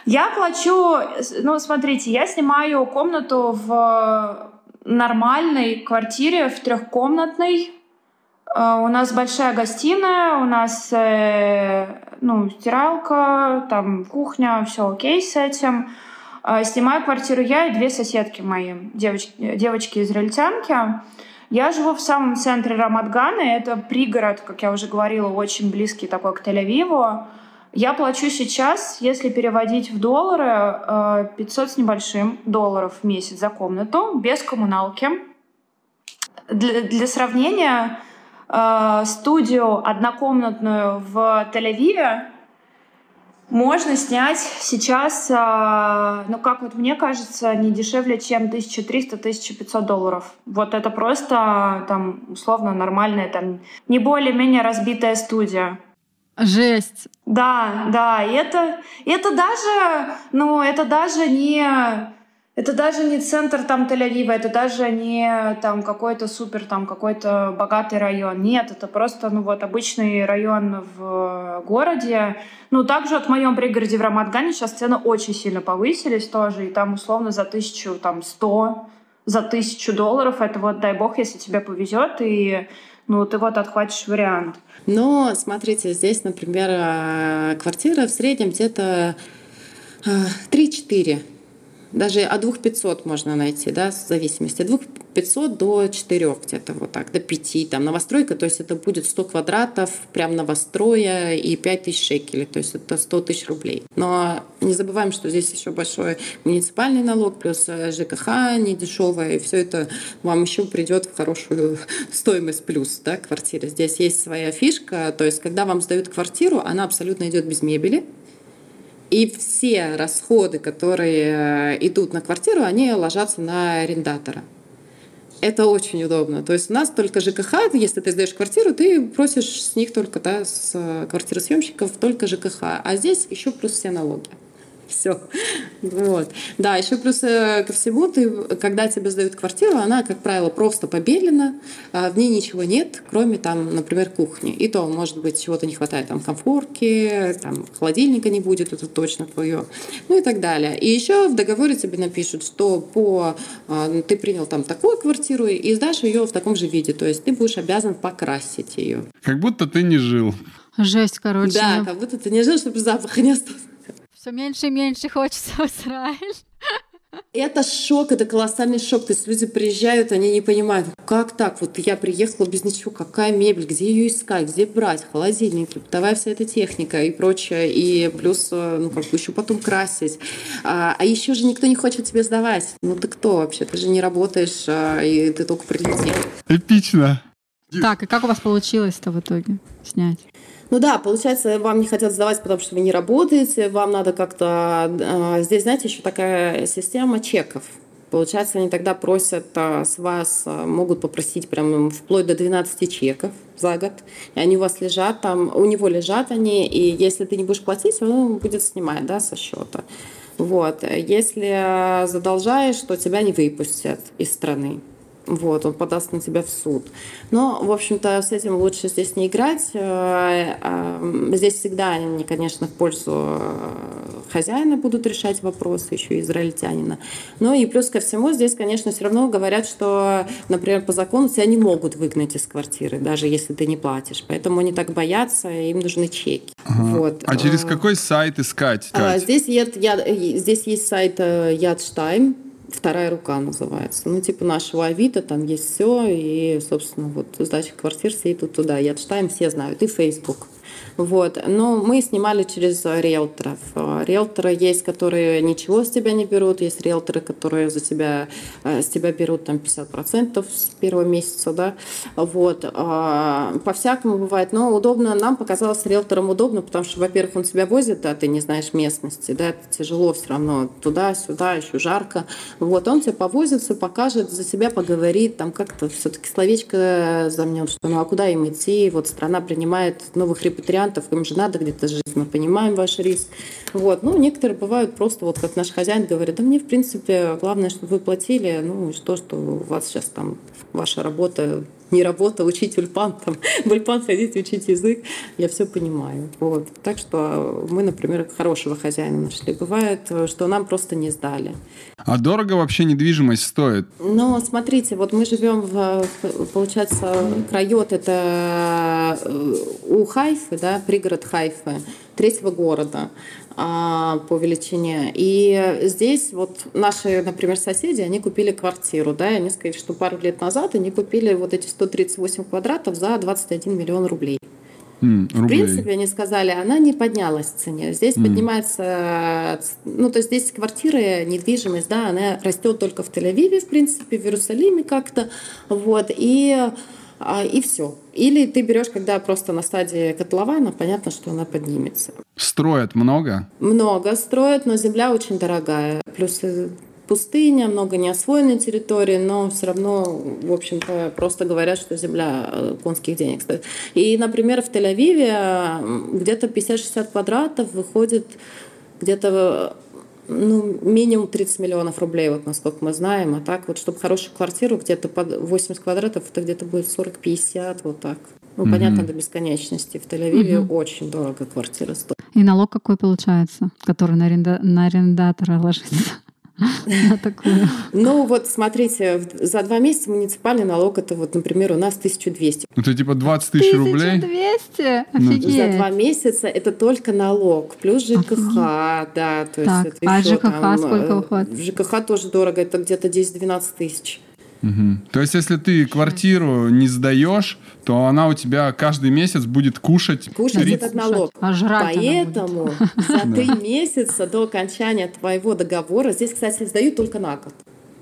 Я плачу, ну, смотрите, я снимаю комнату в нормальной квартире, в трехкомнатной. Э, у нас большая гостиная, у нас э, ну, стиралка, там кухня, все окей с этим. А, снимаю квартиру я и две соседки мои, девочки, девочки-израильтянки. Я живу в самом центре Рамадгана. Это пригород, как я уже говорила, очень близкий такой к Тель-Авиву. Я плачу сейчас, если переводить в доллары, 500 э, с небольшим долларов в месяц за комнату, без коммуналки. Для, для сравнения, э, студию однокомнатную в Тель-Авиве можно снять сейчас, а, ну как вот мне кажется, не дешевле, чем 1300-1500 долларов. Вот это просто там условно нормальная, там не более-менее разбитая студия. Жесть. Да, да, и это, это даже, ну, это даже не это даже не центр там Тель-Авива, это даже не там какой-то супер, там какой-то богатый район. Нет, это просто, ну вот, обычный район в городе. Ну, также от в моем пригороде в Рамадгане сейчас цены очень сильно повысились тоже, и там условно за тысячу, там, сто, за тысячу долларов, это вот, дай бог, если тебе повезет, и ну, ты вот отхватишь вариант. Но, смотрите, здесь, например, э, квартира в среднем где-то 3-4 э, даже от 2500 можно найти, да, в зависимости. От 2500 до 4 где-то вот так, до 5. Там новостройка, то есть это будет 100 квадратов, прям новостроя и 5000 шекелей, то есть это 100 тысяч рублей. Но не забываем, что здесь еще большой муниципальный налог, плюс э, ЖКХ не дешевая, и все это вам еще придет в хорошую стоимость плюс, да, квартиры. Здесь есть своя фишка, то есть когда вам сдают квартиру, она абсолютно идет без мебели, и все расходы, которые э, идут на квартиру, они ложатся на арендатора. Это очень удобно. То есть у нас только ЖКХ, если ты сдаешь квартиру, ты просишь с них только, да, с э, квартиросъемщиков только ЖКХ. А здесь еще плюс все налоги. Все. Вот. Да, еще плюс э, ко всему, ты, когда тебе сдают квартиру, она, как правило, просто побелена, а в ней ничего нет, кроме там, например, кухни. И то, может быть, чего-то не хватает, там, комфорки, там, холодильника не будет, это точно твое, ну и так далее. И еще в договоре тебе напишут, что по, а, ты принял там такую квартиру и сдашь ее в таком же виде, то есть ты будешь обязан покрасить ее. Как будто ты не жил. Жесть, короче. Да, как будто ты не жил, чтобы запаха не осталось все меньше и меньше хочется в Израиль. Это шок, это колоссальный шок. То есть люди приезжают, они не понимают, как так? Вот я приехала без ничего, какая мебель, где ее искать, где брать, холодильники, бытовая вся эта техника и прочее. И плюс, э, ну, как бы еще потом красить. А, а еще же никто не хочет тебе сдавать. Ну ты кто вообще? Ты же не работаешь, а, и ты только прилетел. Эпично. Так, и как у вас получилось-то в итоге снять? Ну да, получается, вам не хотят сдавать, потому что вы не работаете, вам надо как-то... Э, здесь, знаете, еще такая система чеков. Получается, они тогда просят а, с вас, а, могут попросить прям вплоть до 12 чеков за год. И они у вас лежат там, у него лежат они, и если ты не будешь платить, он будет снимать да, со счета. Вот. Если задолжаешь, то тебя не выпустят из страны. Вот, он подаст на тебя в суд. Но, в общем-то, с этим лучше здесь не играть. Э, э, здесь всегда они, конечно, в пользу э, хозяина будут решать вопросы, еще и израильтянина. Ну и плюс ко всему, здесь, конечно, все равно говорят, что, например, по закону тебя не могут выгнать из квартиры, даже если ты не платишь. Поэтому они так боятся, им нужны чеки. Ага. Вот. А через какой сайт искать? А, здесь, я, я, здесь есть сайт Ядштайм, вторая рука называется. Ну, типа нашего Авито, там есть все, и, собственно, вот сдача квартир все идут туда. Я читаю, все знают, и Facebook. Вот. Но мы снимали через риэлторов. Риэлторы есть, которые ничего с тебя не берут, есть риэлторы, которые за тебя, э, с тебя берут там 50% с первого месяца, да. Вот. По-всякому бывает, но удобно, нам показалось риэлторам удобно, потому что, во-первых, он тебя возит, а ты не знаешь местности, да, это тяжело все равно туда-сюда, еще жарко. Вот, он тебя повозит, все покажет, за себя поговорит, там как-то все-таки словечко замнет, что ну а куда им идти, вот страна принимает новых репатриантов, мигрантов, им же надо где-то жить, мы понимаем ваш риск. Вот. Ну, некоторые бывают просто, вот как наш хозяин говорит, да мне, в принципе, главное, чтобы вы платили, ну, что, что у вас сейчас там ваша работа не работа, учить ульпан, там, в ульпан ходить, учить язык, я все понимаю. Вот. Так что мы, например, хорошего хозяина нашли. Бывает, что нам просто не сдали. А дорого вообще недвижимость стоит? Ну, смотрите, вот мы живем в, получается, Крайот, это э, у Хайфы, да, пригород Хайфы, третьего города по величине. И здесь вот наши, например, соседи, они купили квартиру, да, и они сказали, что пару лет назад они купили вот эти 138 квадратов за 21 миллион рублей. Mm, в принципе, они сказали, она не поднялась в цене. Здесь mm. поднимается, ну, то есть здесь квартиры, недвижимость, да, она растет только в Тель-Авиве, в принципе, в Иерусалиме как-то, вот, и а, и все. Или ты берешь, когда просто на стадии котлована, понятно, что она поднимется. Строят много? Много строят, но земля очень дорогая. Плюс э, пустыня, много неосвоенной территории, но все равно, в общем-то, просто говорят, что земля э, конских денег стоит. И, например, в Тель-Авиве где-то 50-60 квадратов выходит где-то ну, минимум 30 миллионов рублей, вот насколько мы знаем. А так вот, чтобы хорошую квартиру, где-то под 80 квадратов, это где-то будет 40-50, вот так. Ну, mm понятно, до бесконечности. В Тель-Авиве mm очень дорого квартира стоит. И налог какой получается, который на, аренда... на арендатора ложится? На такую? Ну вот смотрите, за два месяца муниципальный налог это вот, например, у нас 1200. Это типа 20 тысяч рублей? 1200? Ну, Офигеть. За два месяца это только налог, плюс ЖКХ, да, то есть так, это а еще ЖКХ там, сколько э, выходит? ЖКХ тоже дорого, это где-то 10-12 тысяч. Угу. То есть, если ты квартиру не сдаешь, то она у тебя каждый месяц будет кушать. Кушать 30... этот налог. А жрать Поэтому за три месяца до окончания твоего договора, здесь, кстати, сдают только на год.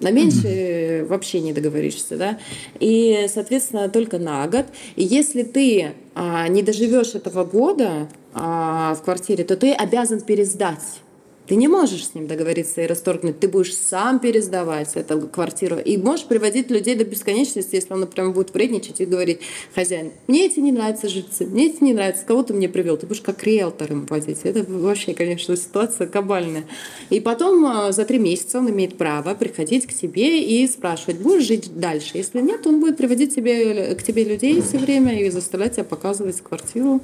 На меньше вообще не договоришься, да. И, соответственно, только на год. И если ты а, не доживешь этого года а, в квартире, то ты обязан пересдать. Ты не можешь с ним договориться и расторгнуть. Ты будешь сам пересдавать эту квартиру. И можешь приводить людей до бесконечности, если он, например, будет вредничать и говорить, хозяин, мне эти не нравятся жильцы, мне эти не нравятся, кого ты мне привел? Ты будешь как риэлтор им водить. Это вообще, конечно, ситуация кабальная. И потом а, за три месяца он имеет право приходить к тебе и спрашивать, будешь жить дальше? Если нет, он будет приводить тебе, к тебе людей все время и заставлять тебя показывать квартиру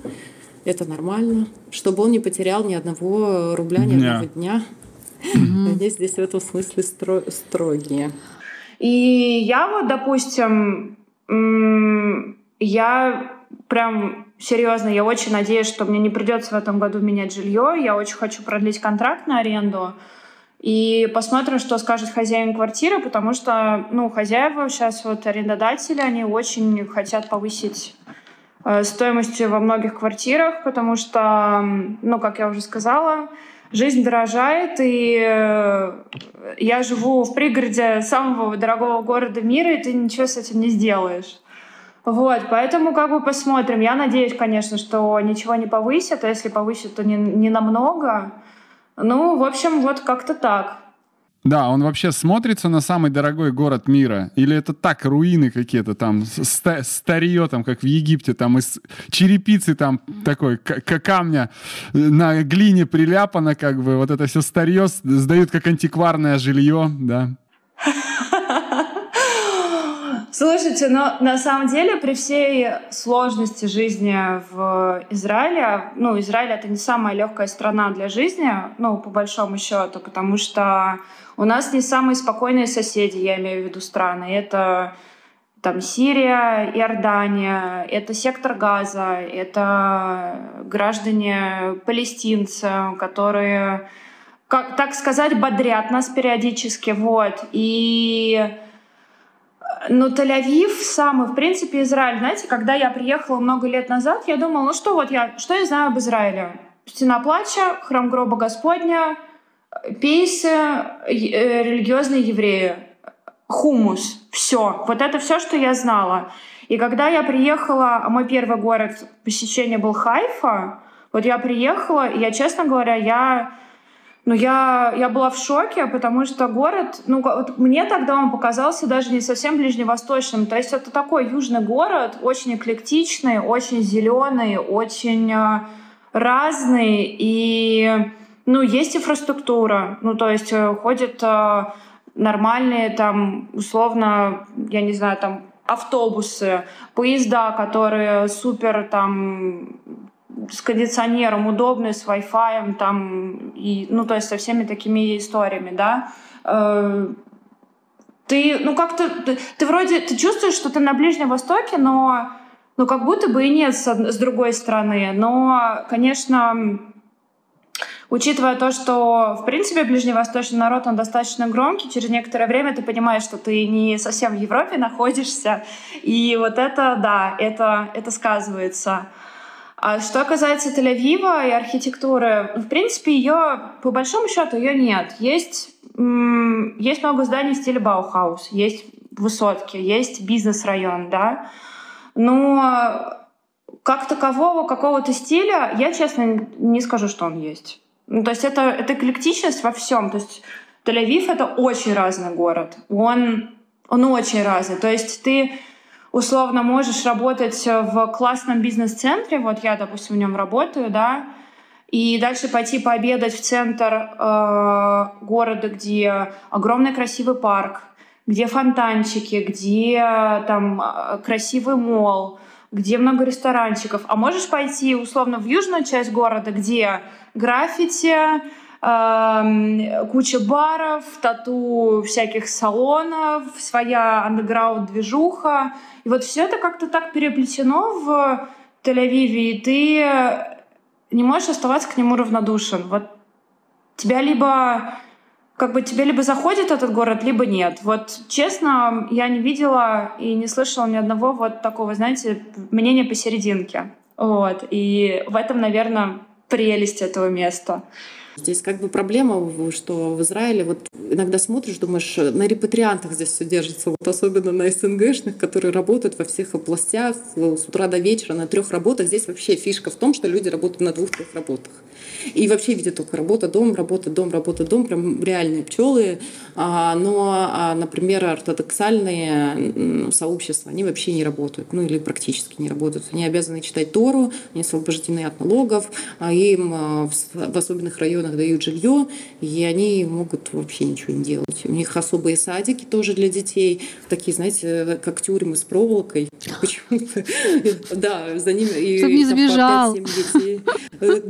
это нормально, чтобы он не потерял ни одного рубля, ни дня. одного дня. Они здесь в этом смысле строгие. И я вот, допустим, я прям серьезно, я очень надеюсь, что мне не придется в этом году менять жилье. Я очень хочу продлить контракт на аренду. И посмотрим, что скажет хозяин квартиры, потому что, ну, хозяева сейчас вот арендодатели, они очень хотят повысить Э, стоимостью во многих квартирах, потому что, ну, как я уже сказала, жизнь дорожает, и э, я живу в пригороде самого дорогого города мира, и ты ничего с этим не сделаешь. Вот, поэтому как бы посмотрим. Я надеюсь, конечно, что ничего не повысят, а если повысят, то не, не намного. Ну, в общем, вот как-то так. Да, он вообще смотрится на самый дорогой город мира? Или это так, руины какие-то там, ста- старье там, как в Египте, там из черепицы там такой, как камня на глине приляпано, как бы, вот это все старье сдают как антикварное жилье, да? Слушайте, но на самом деле при всей сложности жизни в Израиле, ну, Израиль это не самая легкая страна для жизни, ну, по большому счету, потому что у нас не самые спокойные соседи, я имею в виду страны. Это там Сирия, Иордания, это сектор Газа, это граждане палестинцы, которые, как, так сказать, бодрят нас периодически, вот. И ну, Тель-Авив сам, и, в принципе, Израиль. Знаете, когда я приехала много лет назад, я думала, ну что вот я, что я знаю об Израиле? Стена плача, храм гроба Господня, пейсы, э, религиозные евреи, хумус. Все. Вот это все, что я знала. И когда я приехала, мой первый город посещения был Хайфа, вот я приехала, и я, честно говоря, я ну, я, я была в шоке, потому что город, ну, вот мне тогда он показался даже не совсем ближневосточным. То есть это такой южный город, очень эклектичный, очень зеленый, очень э, разный. И, ну, есть инфраструктура. Ну, то есть э, ходят э, нормальные там, условно, я не знаю, там автобусы, поезда, которые супер там с кондиционером, удобный, с Wi-Fi, там, и, ну, то есть со всеми такими историями, да. Э, ты, ну, как-то, ты, ты вроде, ты чувствуешь, что ты на Ближнем Востоке, но Ну, как будто бы и нет с, с другой стороны. Но, конечно, учитывая то, что, в принципе, ближневосточный народ, он достаточно громкий, через некоторое время ты понимаешь, что ты не совсем в Европе находишься, и вот это, да, это, это сказывается. А что касается Тель-Авива и архитектуры, в принципе, ее, по большому счету, ее нет. Есть, есть много зданий в стиле Баухаус, есть высотки, есть бизнес-район, да, но как такового какого-то стиля я, честно, не скажу, что он есть. Ну, то есть это, это эклектичность во всем. То есть Тель-Авив — это очень разный город. Он, он очень разный. То есть ты условно можешь работать в классном бизнес-центре, вот я, допустим, в нем работаю, да, и дальше пойти пообедать в центр э, города, где огромный красивый парк, где фонтанчики, где там э, красивый мол, где много ресторанчиков. А можешь пойти условно в южную часть города, где граффити, куча баров, тату всяких салонов, своя андеграунд-движуха. И вот все это как-то так переплетено в Тель-Авиве, и ты не можешь оставаться к нему равнодушен. Вот тебя либо как бы тебе либо заходит этот город, либо нет. Вот честно, я не видела и не слышала ни одного вот такого, знаете, мнения посерединке. Вот. И в этом, наверное, прелесть этого места. Здесь как бы проблема, что в Израиле вот иногда смотришь, думаешь, на репатриантах здесь все держится, вот особенно на СНГшных, которые работают во всех областях с утра до вечера на трех работах. Здесь вообще фишка в том, что люди работают на двух-трех работах. И вообще видят только работа, дом, работа, дом, работа, дом, прям реальные пчелы. А, но, а, например, ортодоксальные сообщества, они вообще не работают, ну или практически не работают. Они обязаны читать Тору, они освобождены от налогов, а им в особенных районах дают жилье, и они могут вообще ничего не делать. У них особые садики тоже для детей, такие, знаете, как тюрьмы с проволокой. Почему-то. Да, за ними... Чтобы не сбежал. Э,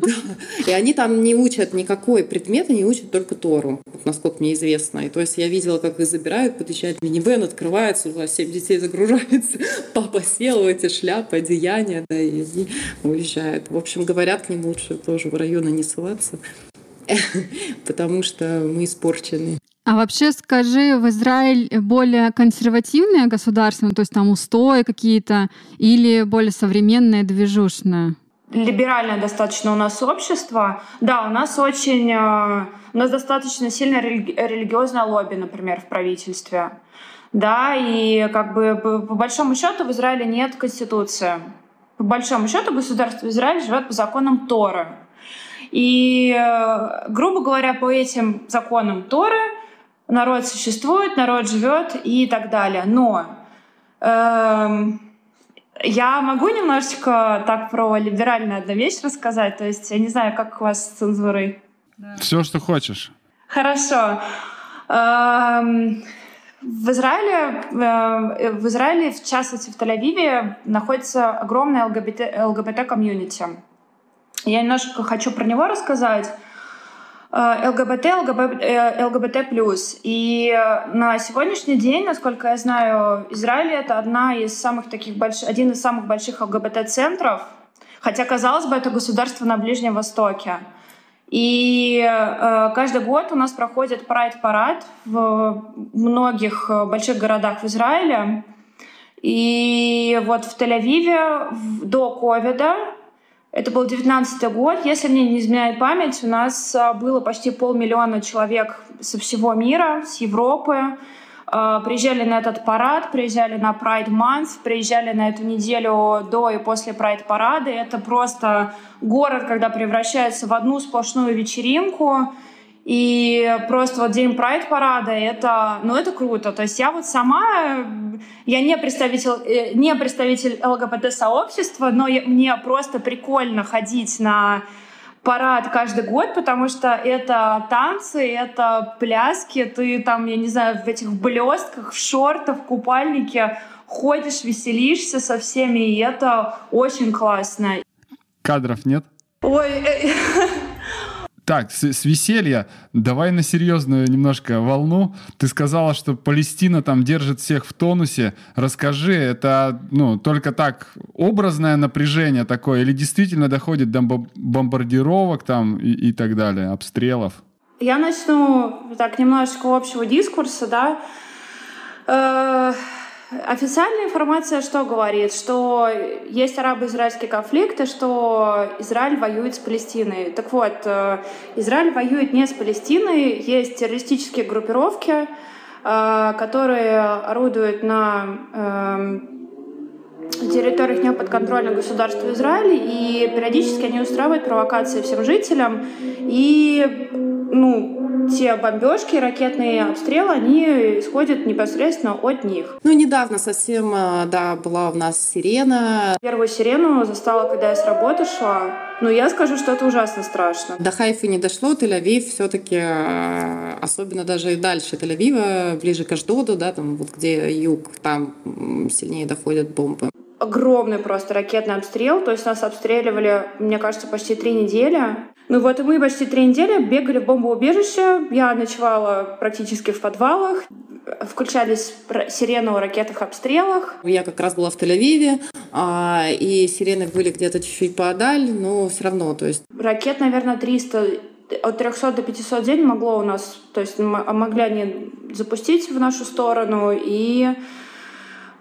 и они там не учат никакой предмет, они учат только Тору, насколько мне известно. И то есть я видела, как их забирают, подъезжает минивэн, открывается, у вас семь детей загружается, папа сел эти шляпы, одеяния, да, и они уезжают. В общем, говорят к ним лучше тоже в районы не ссылаться. потому что мы испорчены. А вообще скажи, в Израиль более консервативное государство, ну, то есть там устои какие-то, или более современное, движушное? Либеральное достаточно у нас общество. Да, у нас очень... Э, у нас достаточно сильное религиозное лобби, например, в правительстве. Да, и как бы по большому счету в Израиле нет конституции. По большому счету государство Израиль живет по законам Торы. И, э, грубо говоря, по этим законам Торы народ существует, народ живет и так далее. Но эм, я могу немножечко так про либеральную одну вещь рассказать. То есть я не знаю, как у вас с цензурой. Да. Все, что хочешь. Хорошо. Эм, в Израиле, э, в Израиле, в частности в Тель-Авиве, находится огромная ЛГБТ-комьюнити. Я немножко хочу про него рассказать. Э, ЛГБТ, ЛГБТ, э, ЛГБТ+. И на сегодняшний день, насколько я знаю, Израиль — это одна из самых таких больш... один из самых больших ЛГБТ-центров, хотя, казалось бы, это государство на Ближнем Востоке. И э, каждый год у нас проходит прайд-парад в многих больших городах в Израиле. И вот в Тель-Авиве до ковида это был 19 год. Если мне не изменяет память, у нас а, было почти полмиллиона человек со всего мира, с Европы. А, приезжали на этот парад, приезжали на Pride Month, приезжали на эту неделю до и после Pride парада. Это просто город, когда превращается в одну сплошную вечеринку. И просто вот день Прайд парада это, ну это круто. То есть я вот сама, я не представитель, э, не представитель ЛГБТ сообщества, но я, мне просто прикольно ходить на парад каждый год, потому что это танцы, это пляски, ты там, я не знаю, в этих блестках, в шортах, в купальнике ходишь, веселишься со всеми, и это очень классно. Кадров нет? Ой, э, Так, с, с веселья давай на серьезную немножко волну. Ты сказала, что Палестина там держит всех в тонусе. Расскажи, это ну только так образное напряжение такое или действительно доходит до бомбардировок там и, и так далее, обстрелов? Я начну так немножечко общего дискурса, да. Официальная информация что говорит? Что есть арабо-израильский конфликт, и что Израиль воюет с Палестиной. Так вот, э, Израиль воюет не с Палестиной, есть террористические группировки, э, которые орудуют на эм, территориях неподконтрольных государств Израиля, и периодически они устраивают провокации всем жителям, и ну, те бомбежки, ракетные обстрелы, они исходят непосредственно от них. Ну, недавно совсем, э, да, была у нас сирена. Первую сирену застала, когда я с работы шла. Но я скажу, что это ужасно страшно. До Хайфы не дошло, Тель-Авив все-таки, э, особенно даже и дальше Тель-Авива, ближе к Аждоду, да, там вот где юг, там сильнее доходят бомбы огромный просто ракетный обстрел. То есть нас обстреливали, мне кажется, почти три недели. Ну вот и мы почти три недели бегали в бомбоубежище. Я ночевала практически в подвалах. Включались сирены о ракетных обстрелах. Я как раз была в Тель-Авиве, а, и сирены были где-то чуть-чуть подаль, но все равно, то есть... Ракет, наверное, 300 от 300 до 500 в день могло у нас, то есть могли они запустить в нашу сторону, и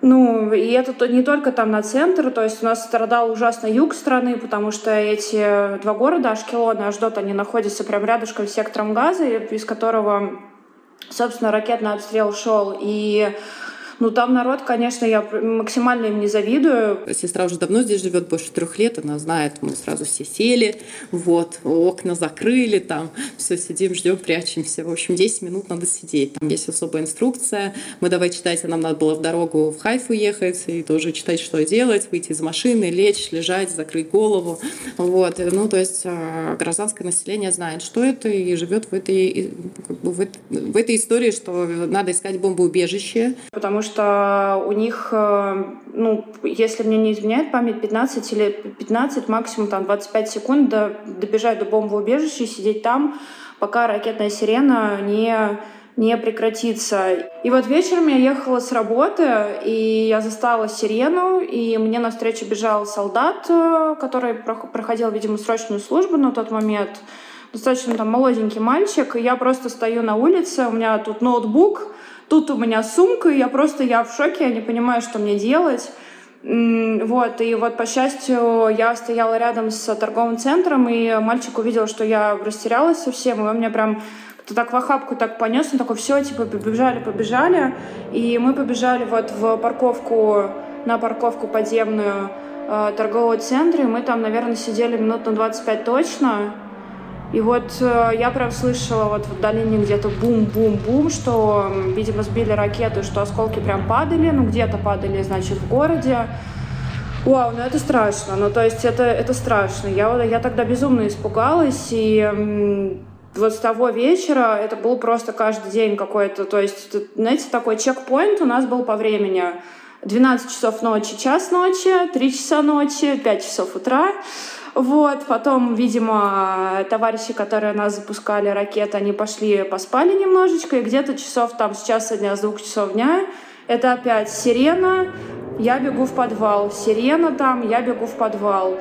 ну, и это не только там на центр, то есть у нас страдал ужасно юг страны, потому что эти два города, Ашкелон и Аждот, они находятся прям рядышком с сектором газа, из которого, собственно, ракетный обстрел шел. И ну, там народ, конечно, я максимально им не завидую. Сестра уже давно здесь живет, больше трех лет, она знает, мы сразу все сели, вот, окна закрыли, там, все сидим, ждем, прячемся. В общем, 10 минут надо сидеть. Там есть особая инструкция. Мы давай читать, а нам надо было в дорогу в Хайфу ехать и тоже читать, что делать, выйти из машины, лечь, лежать, закрыть голову. Вот, ну, то есть а, гражданское население знает, что это, и живет в этой, как бы в этой истории, что надо искать бомбоубежище. Потому что что у них, э, ну, если мне не изменяет память, 15 или 15, максимум там 25 секунд до, добежать до бомбоубежища и сидеть там, пока ракетная сирена не не прекратится. И вот вечером я ехала с работы, и я застала сирену, и мне навстречу бежал солдат, э, который проходил, видимо, срочную службу на тот момент. Достаточно там молоденький мальчик, и я просто стою на улице, у меня тут ноутбук, Тут у меня сумка, и я просто, я в шоке, я не понимаю, что мне делать. Вот, и вот, по счастью, я стояла рядом с торговым центром, и мальчик увидел, что я растерялась совсем, и он меня прям кто так в охапку так понес, он такой, все, типа, побежали, побежали, и мы побежали вот в парковку, на парковку подземную э, торгового центра, и мы там, наверное, сидели минут на 25 точно, и вот э, я прям слышала вот в долине где-то бум-бум-бум, что, видимо, сбили ракету, что осколки прям падали, ну где-то падали, значит, в городе. Вау, ну это страшно, ну то есть это, это страшно. Я, я тогда безумно испугалась, и вот с того вечера это был просто каждый день какой-то, то есть, знаете, такой чекпоинт у нас был по времени. 12 часов ночи, час ночи, 3 часа ночи, 5 часов утра. Вот, потом, видимо, товарищи, которые нас запускали ракеты, они пошли поспали немножечко, и где-то часов там с часа дня, с двух часов дня, это опять сирена, я бегу в подвал, сирена там, я бегу в подвал.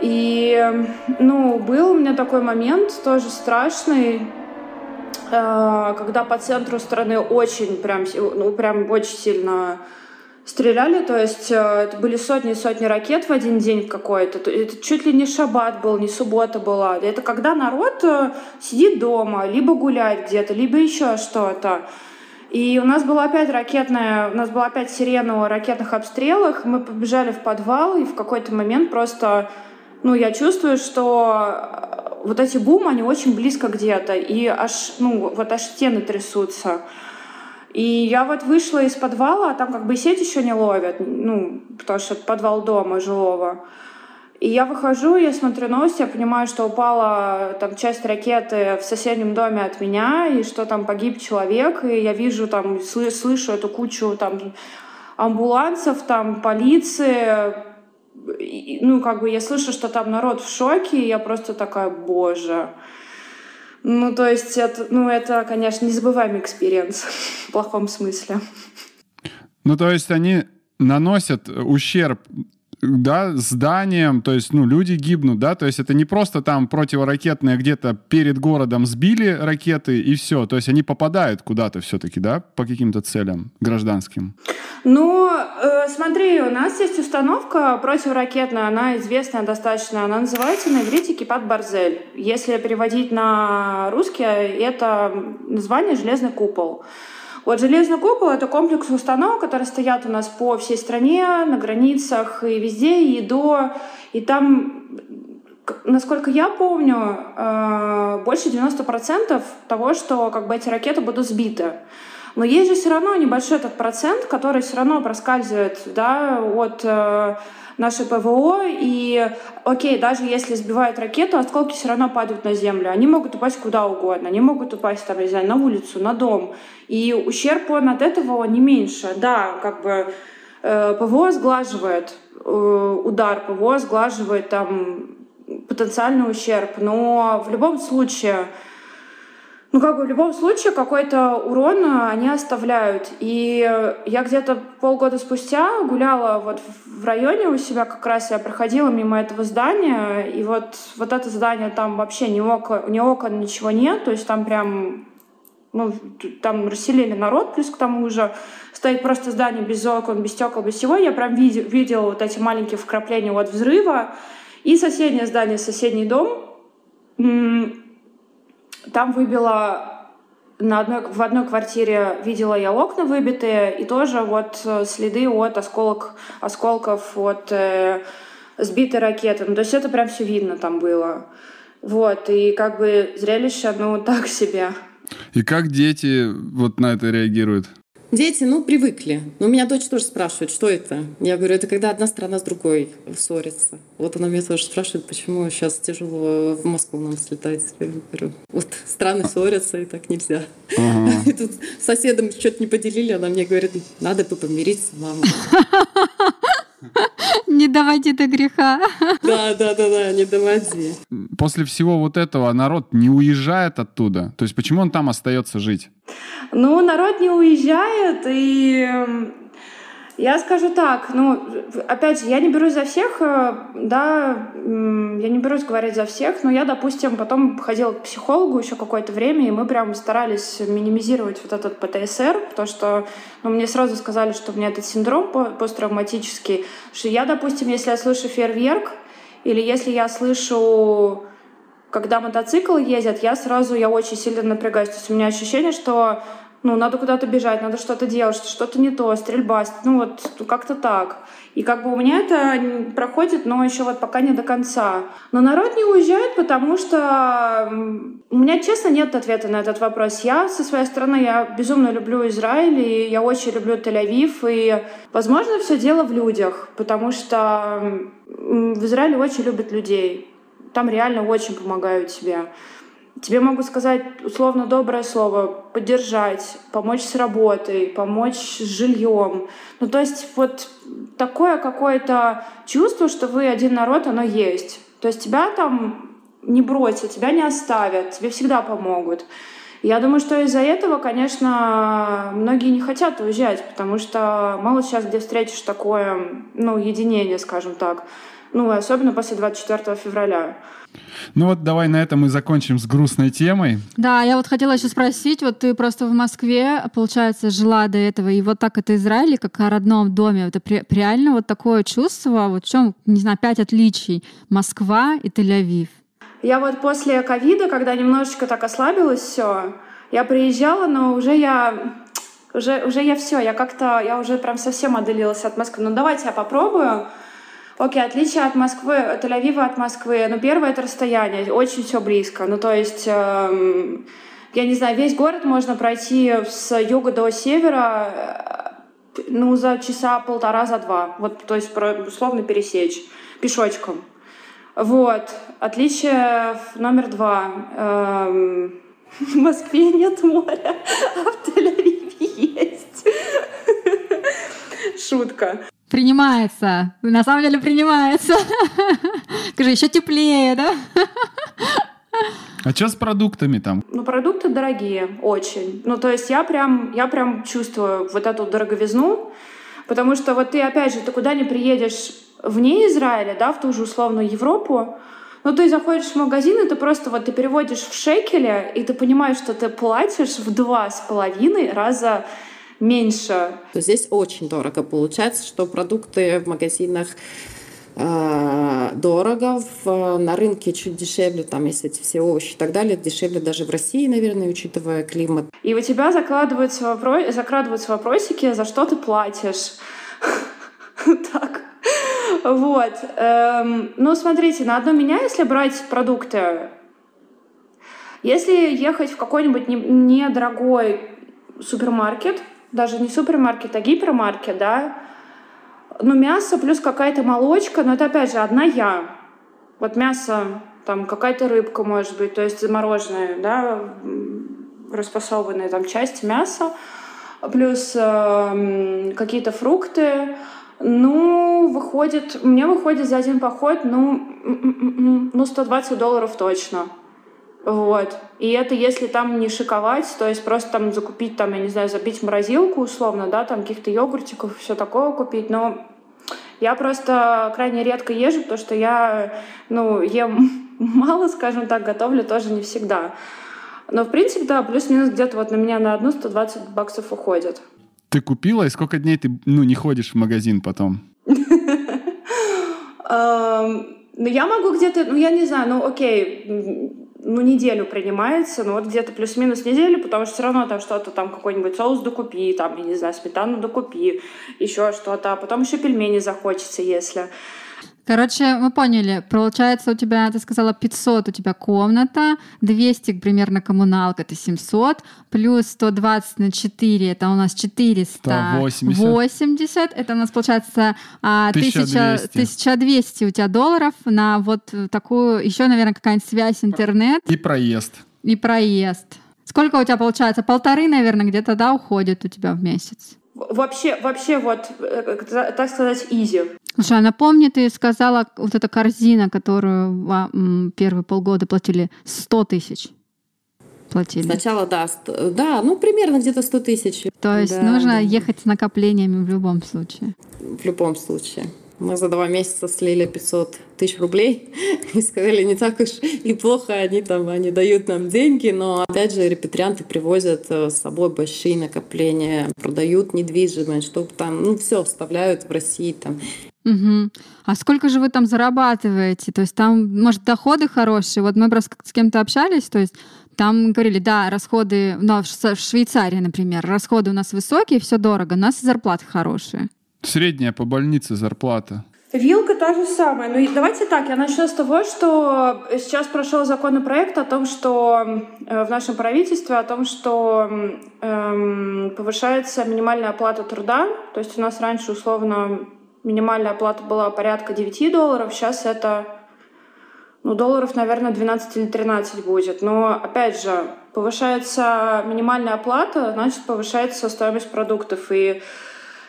И, ну, был у меня такой момент, тоже страшный, э, когда по центру страны очень, прям, ну, прям очень сильно стреляли, то есть э, это были сотни и сотни ракет в один день какой-то. Это чуть ли не шаббат был, не суббота была. Это когда народ э, сидит дома, либо гуляет где-то, либо еще что-то. И у нас была опять ракетная, у нас была опять сирена о ракетных обстрелах. Мы побежали в подвал, и в какой-то момент просто, ну, я чувствую, что вот эти бум, они очень близко где-то, и аж, ну, вот аж стены трясутся. И я вот вышла из подвала, а там как бы сеть еще не ловят, ну, потому что подвал дома жилого. И я выхожу, я смотрю новости, я понимаю, что упала там часть ракеты в соседнем доме от меня, и что там погиб человек, и я вижу там, слышу эту кучу там амбулансов, там полиции, и, ну, как бы я слышу, что там народ в шоке, и я просто такая, боже. Ну, то есть, это, ну, это, конечно, незабываемый experience в плохом смысле. Ну, то есть они наносят ущерб да, зданиям, то есть, ну, люди гибнут, да, то есть это не просто там противоракетные где-то перед городом сбили ракеты и все, то есть они попадают куда-то все-таки, да, по каким-то целям гражданским. Ну, э, смотри, у нас есть установка противоракетная, она известная достаточно, она называется на иврите «כיפת ברזל». Если переводить на русский, это название «Железный купол». Вот железный купол — это комплекс установок, которые стоят у нас по всей стране, на границах и везде, и до... И там, насколько я помню, э, больше 90% того, что как бы эти ракеты будут сбиты. Но есть же все равно небольшой этот процент, который все равно проскальзывает да, от э, наше ПВО, и окей, даже если сбивают ракету, осколки все равно падают на землю. Они могут упасть куда угодно, они могут упасть, там, не знаю, на улицу, на дом. И ущерб он от этого не меньше. Да, как бы э, ПВО сглаживает э, удар, ПВО сглаживает там потенциальный ущерб, но в любом случае ну, как бы в любом случае какой-то урон они оставляют. И я где-то полгода спустя гуляла вот в районе у себя как раз, я проходила мимо этого здания, и вот, вот это здание там вообще ни окон, ни окон, ничего нет, то есть там прям ну, там расселили народ, плюс к тому же стоит просто здание без окон, без стекол, без всего. Я прям видела, видела вот эти маленькие вкрапления от взрыва. И соседнее здание, соседний дом там выбила на одной, в одной квартире видела я окна выбитые, и тоже вот э, следы от осколок, осколков от э, сбитой ракеты. Ну, то есть это прям все видно там было. Вот, и как бы зрелище, ну, так себе. И как дети вот на это реагируют? Дети, ну, привыкли. Но меня дочь тоже спрашивает, что это? Я говорю, это когда одна страна с другой ссорится. Вот она меня тоже спрашивает, почему сейчас тяжело в Москву нам слетать. Я говорю, вот страны ссорятся, и так нельзя. Ага. И тут соседом что-то не поделили, она мне говорит, надо бы помириться, мама. Не давайте до греха. Да, да, да, да, не доводи. После всего вот этого народ не уезжает оттуда. То есть почему он там остается жить? Ну, народ не уезжает, и я скажу так, ну, опять же, я не берусь за всех, э, да, я не берусь говорить за всех, но я, допустим, потом ходила к психологу еще какое-то время, и мы прям старались минимизировать вот этот ПТСР, потому что ну, мне сразу сказали, что у меня этот синдром посттравматический, что я, допустим, если я слышу фейерверк, или если я слышу когда мотоцикл ездят, я сразу, я очень сильно напрягаюсь. То есть у меня ощущение, что ну, надо куда-то бежать, надо что-то делать, что-то не то, стрельба, ну вот как-то так. И как бы у меня это проходит, но еще вот пока не до конца. Но народ не уезжает, потому что у меня, честно, нет ответа на этот вопрос. Я со своей стороны, я безумно люблю Израиль, и я очень люблю Тель-Авив, и, возможно, все дело в людях, потому что в Израиле очень любят людей. Там реально очень помогают тебе. Тебе могут сказать условно доброе слово, поддержать, помочь с работой, помочь с жильем. Ну, то есть вот такое какое-то чувство, что вы один народ, оно есть. То есть тебя там не бросят, тебя не оставят, тебе всегда помогут. Я думаю, что из-за этого, конечно, многие не хотят уезжать, потому что мало сейчас где встретишь такое, ну, единение, скажем так. Ну, особенно после 24 февраля. Ну вот давай на этом мы закончим с грустной темой. Да, я вот хотела еще спросить, вот ты просто в Москве, получается, жила до этого, и вот так это Израиль, как о родном доме, это реально вот такое чувство, вот в чем, не знаю, пять отличий Москва и Тель-Авив? Я вот после ковида, когда немножечко так ослабилось все, я приезжала, но уже я уже, уже я все, я как-то, я уже прям совсем отдалилась от Москвы. Ну давайте я попробую. Окей, отличие от Москвы, от Тель-Авива от Москвы. Ну, первое — это расстояние, очень все близко. Ну, то есть, эм, я не знаю, весь город можно пройти с юга до севера, э, ну, за часа полтора, за два. Вот, то есть, условно пересечь пешочком. Вот. Отличие номер два. Эм, в Москве нет моря, а в Тель-Авиве есть. Шутка. Принимается. На самом деле принимается. Скажи, еще теплее, да? А что с продуктами там? Ну, продукты дорогие, очень. Ну, то есть я прям, я прям чувствую вот эту дороговизну, потому что вот ты, опять же, ты куда не приедешь вне Израиля, да, в ту же условную Европу, ну, ты заходишь в магазин, и ты просто вот ты переводишь в шекели, и ты понимаешь, что ты платишь в два с половиной раза меньше. Здесь очень дорого получается, что продукты в магазинах э, дорого, в, на рынке чуть дешевле, там, если эти все овощи и так далее, дешевле даже в России, наверное, учитывая климат. И у тебя закладываются, вопро... закрадываются вопросики, за что ты платишь. Так. Вот. Эм, ну, смотрите, на одно меня, если брать продукты, если ехать в какой-нибудь недорогой супермаркет, даже не супермаркет, а гипермаркет, да, ну, мясо плюс какая-то молочка, но это, опять же, одна я. Вот мясо, там, какая-то рыбка, может быть, то есть замороженная, да, распасованные там части мяса, плюс э, какие-то фрукты, ну, выходит, мне выходит за один поход, ну, ну 120 долларов точно. Вот. И это если там не шиковать, то есть просто там закупить, там, я не знаю, забить морозилку условно, да, там каких-то йогуртиков, все такое купить, но я просто крайне редко езжу, потому что я, ну, ем мало, скажем так, готовлю тоже не всегда. Но, в принципе, да, плюс-минус где-то вот на меня на одну 120 баксов уходит. Ты купила, и сколько дней ты ну, не ходишь в магазин потом? Ну, я могу где-то, ну, я не знаю, ну, окей, ну, неделю принимается, ну, вот где-то плюс-минус неделю, потому что все равно там что-то, там, какой-нибудь соус докупи, там, я не знаю, сметану докупи, еще что-то, а потом еще пельмени захочется, если... Короче, мы поняли. Получается, у тебя, ты сказала, 500 у тебя комната, 200 примерно коммуналка, это 700, плюс 120 на 4, это у нас 480. 80. Это у нас получается 1200. 1200 у тебя долларов на вот такую, еще, наверное, какая-нибудь связь, интернет. И проезд. И проезд. Сколько у тебя получается? Полторы, наверное, где-то, да, уходит у тебя в месяц? Вообще, вообще вот, э, так сказать, изи. Слушай, а напомни, ты сказала, вот эта корзина, которую первые полгода платили 100 тысяч. Платили. Сначала, да, да, ну, примерно где-то 100 тысяч. То есть да, нужно да. ехать с накоплениями в любом случае. В любом случае. Мы за два месяца слили 500 тысяч рублей и сказали, не так уж и плохо они там, они дают нам деньги, но опять же репатрианты привозят э, с собой большие накопления, продают недвижимость, чтобы там, ну, все оставляют в России там. Угу. А сколько же вы там зарабатываете? То есть там, может, доходы хорошие? Вот мы просто с кем-то общались, то есть там говорили, да, расходы, ну, в Швейцарии, например, расходы у нас высокие, все дорого, у нас и зарплаты хорошие. Средняя по больнице зарплата. Вилка та же самая. Ну, давайте так, я начну с того, что сейчас прошел законопроект о том, что э, в нашем правительстве, о том, что эм, повышается минимальная оплата труда. То есть у нас раньше условно минимальная оплата была порядка 9 долларов, сейчас это ну, долларов, наверное, 12 или 13 будет. Но, опять же, повышается минимальная оплата, значит, повышается стоимость продуктов. И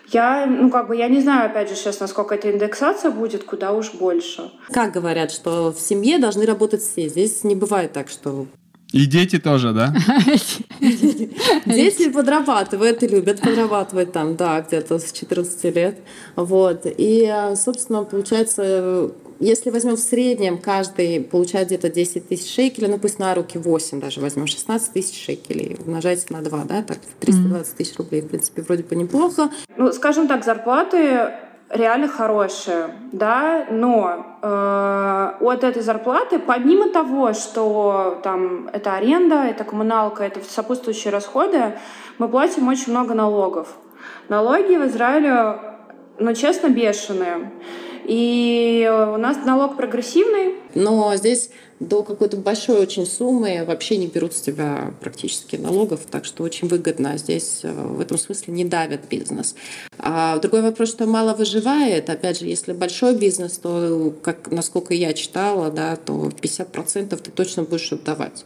я, ну, как бы, я не знаю, опять же, сейчас, насколько эта индексация будет, куда уж больше. Как говорят, что в семье должны работать все. Здесь не бывает так, что и дети тоже, да? Дети подрабатывают и любят подрабатывать там, да, где-то с 14 лет. Вот. И, собственно, получается, если возьмем в среднем, каждый получает где-то 10 тысяч шекелей, ну пусть на руки 8 даже возьмем, 16 тысяч шекелей, умножайте на 2, да, так 320 тысяч рублей, в принципе, вроде бы неплохо. Ну, скажем так, зарплаты реально хорошие, да, но э, от этой зарплаты, помимо того, что там это аренда, это коммуналка, это сопутствующие расходы, мы платим очень много налогов. Налоги в Израиле, ну, честно, бешеные. И у нас налог прогрессивный. Но здесь до какой-то большой очень суммы вообще не берут с тебя практически налогов, так что очень выгодно. Здесь э, в этом смысле не давят бизнес. А другой вопрос, что мало выживает. Опять же, если большой бизнес, то, как, насколько я читала, да, то 50% ты точно будешь отдавать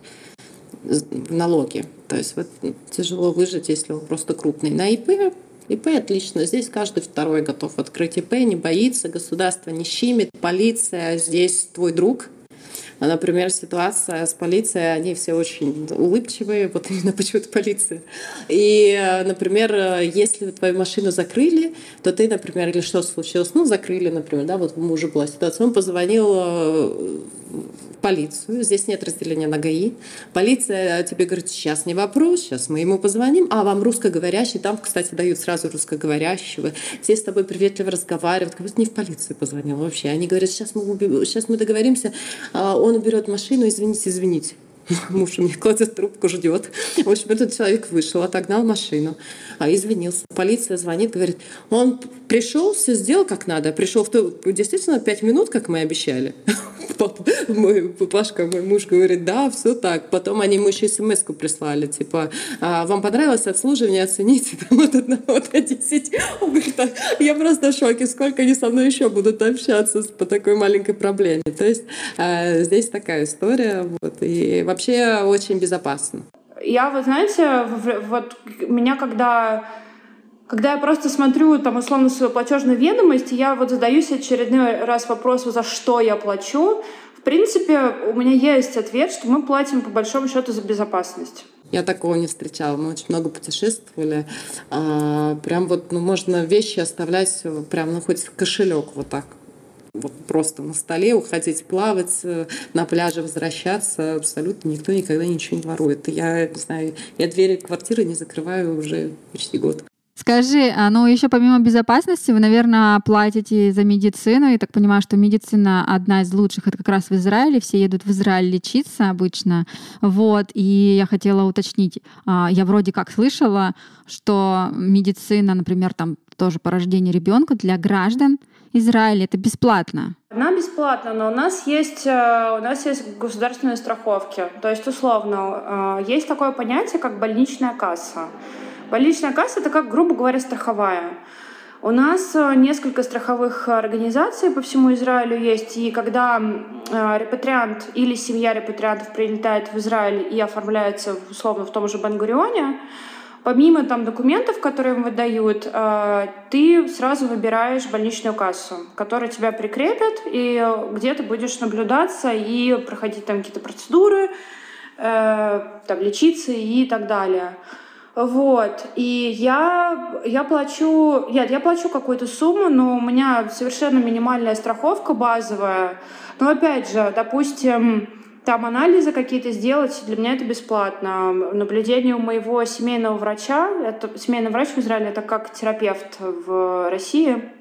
в налоги. То есть вот, тяжело выжить, если он просто крупный. На ИП ИП отлично. Здесь каждый второй готов открыть ИП, не боится, государство не щимит, полиция здесь твой друг. Например, ситуация с полицией, они все очень улыбчивые, вот именно почему-то полиция. И, например, если твою машину закрыли, то ты, например, или что случилось, ну, закрыли, например, да, вот у мужа была ситуация, он позвонил э, полицию, здесь нет разделения на ГАИ. Полиция тебе говорит, сейчас не вопрос, сейчас мы ему позвоним, а вам русскоговорящий, там, кстати, дают сразу русскоговорящего, все с тобой приветливо разговаривают, как будто не в полицию позвонил вообще. Они говорят, сейчас мы, сейчас мы договоримся, а он уберет машину, извините, извините. Муж у меня кладет трубку, ждет. В общем, этот человек вышел, отогнал машину, а извинился. Полиция звонит, говорит, он пришел, все сделал как надо. Пришел в то, действительно пять минут, как мы обещали. Мой папашка, мой муж говорит, да, все так. Потом они ему еще смс прислали, типа, а, вам понравилось обслуживание, оцените там от одного до десяти. Он говорит, я просто в шоке, сколько они со мной еще будут общаться по такой маленькой проблеме. То есть а, здесь такая история. Вот, и вообще очень безопасно. Я, вы знаете, вот меня когда когда я просто смотрю там условно свою платежную ведомость, я вот задаюсь очередной раз вопросом, за что я плачу. В принципе, у меня есть ответ, что мы платим по большому счету за безопасность. Я такого не встречала. Мы очень много путешествовали. А, прям вот, ну, можно вещи оставлять прям, ну, хоть кошелек вот так просто на столе, уходить плавать, э, на пляже возвращаться, абсолютно никто никогда ничего не ворует. Я не знаю, я двери квартиры не закрываю уже почти год. Скажи, а ну еще помимо безопасности, вы, наверное, платите за медицину. Я так понимаю, что медицина одна из лучших, это как раз в Израиле. Все едут в Израиль лечиться обычно. Вот. И я хотела уточнить, а, я вроде как слышала, что медицина, например, там тоже по рождению ребенка для граждан Израиля это бесплатно. Она бесплатна, но у нас есть э, у нас есть государственные страховки. То есть условно э, есть такое понятие, как больничная касса. Больничная касса — это, как, грубо говоря, страховая. У нас э, несколько страховых организаций по всему Израилю есть, и когда репатриант или семья репатриантов прилетает в Израиль и оформляется условно в том же Бангурионе, помимо там документов, которые им выдают, э, ты сразу выбираешь больничную кассу, которая тебя прикрепит, и где ты будешь наблюдаться и проходить там какие-то процедуры, там, лечиться и так далее. Вот. И я, я плачу... Нет, я плачу какую-то сумму, но у меня совершенно минимальная страховка базовая. Но опять же, допустим, там анализы какие-то сделать, для меня это бесплатно. Наблюдение у моего семейного врача, это, семейный врач в Израиле, это как терапевт в России.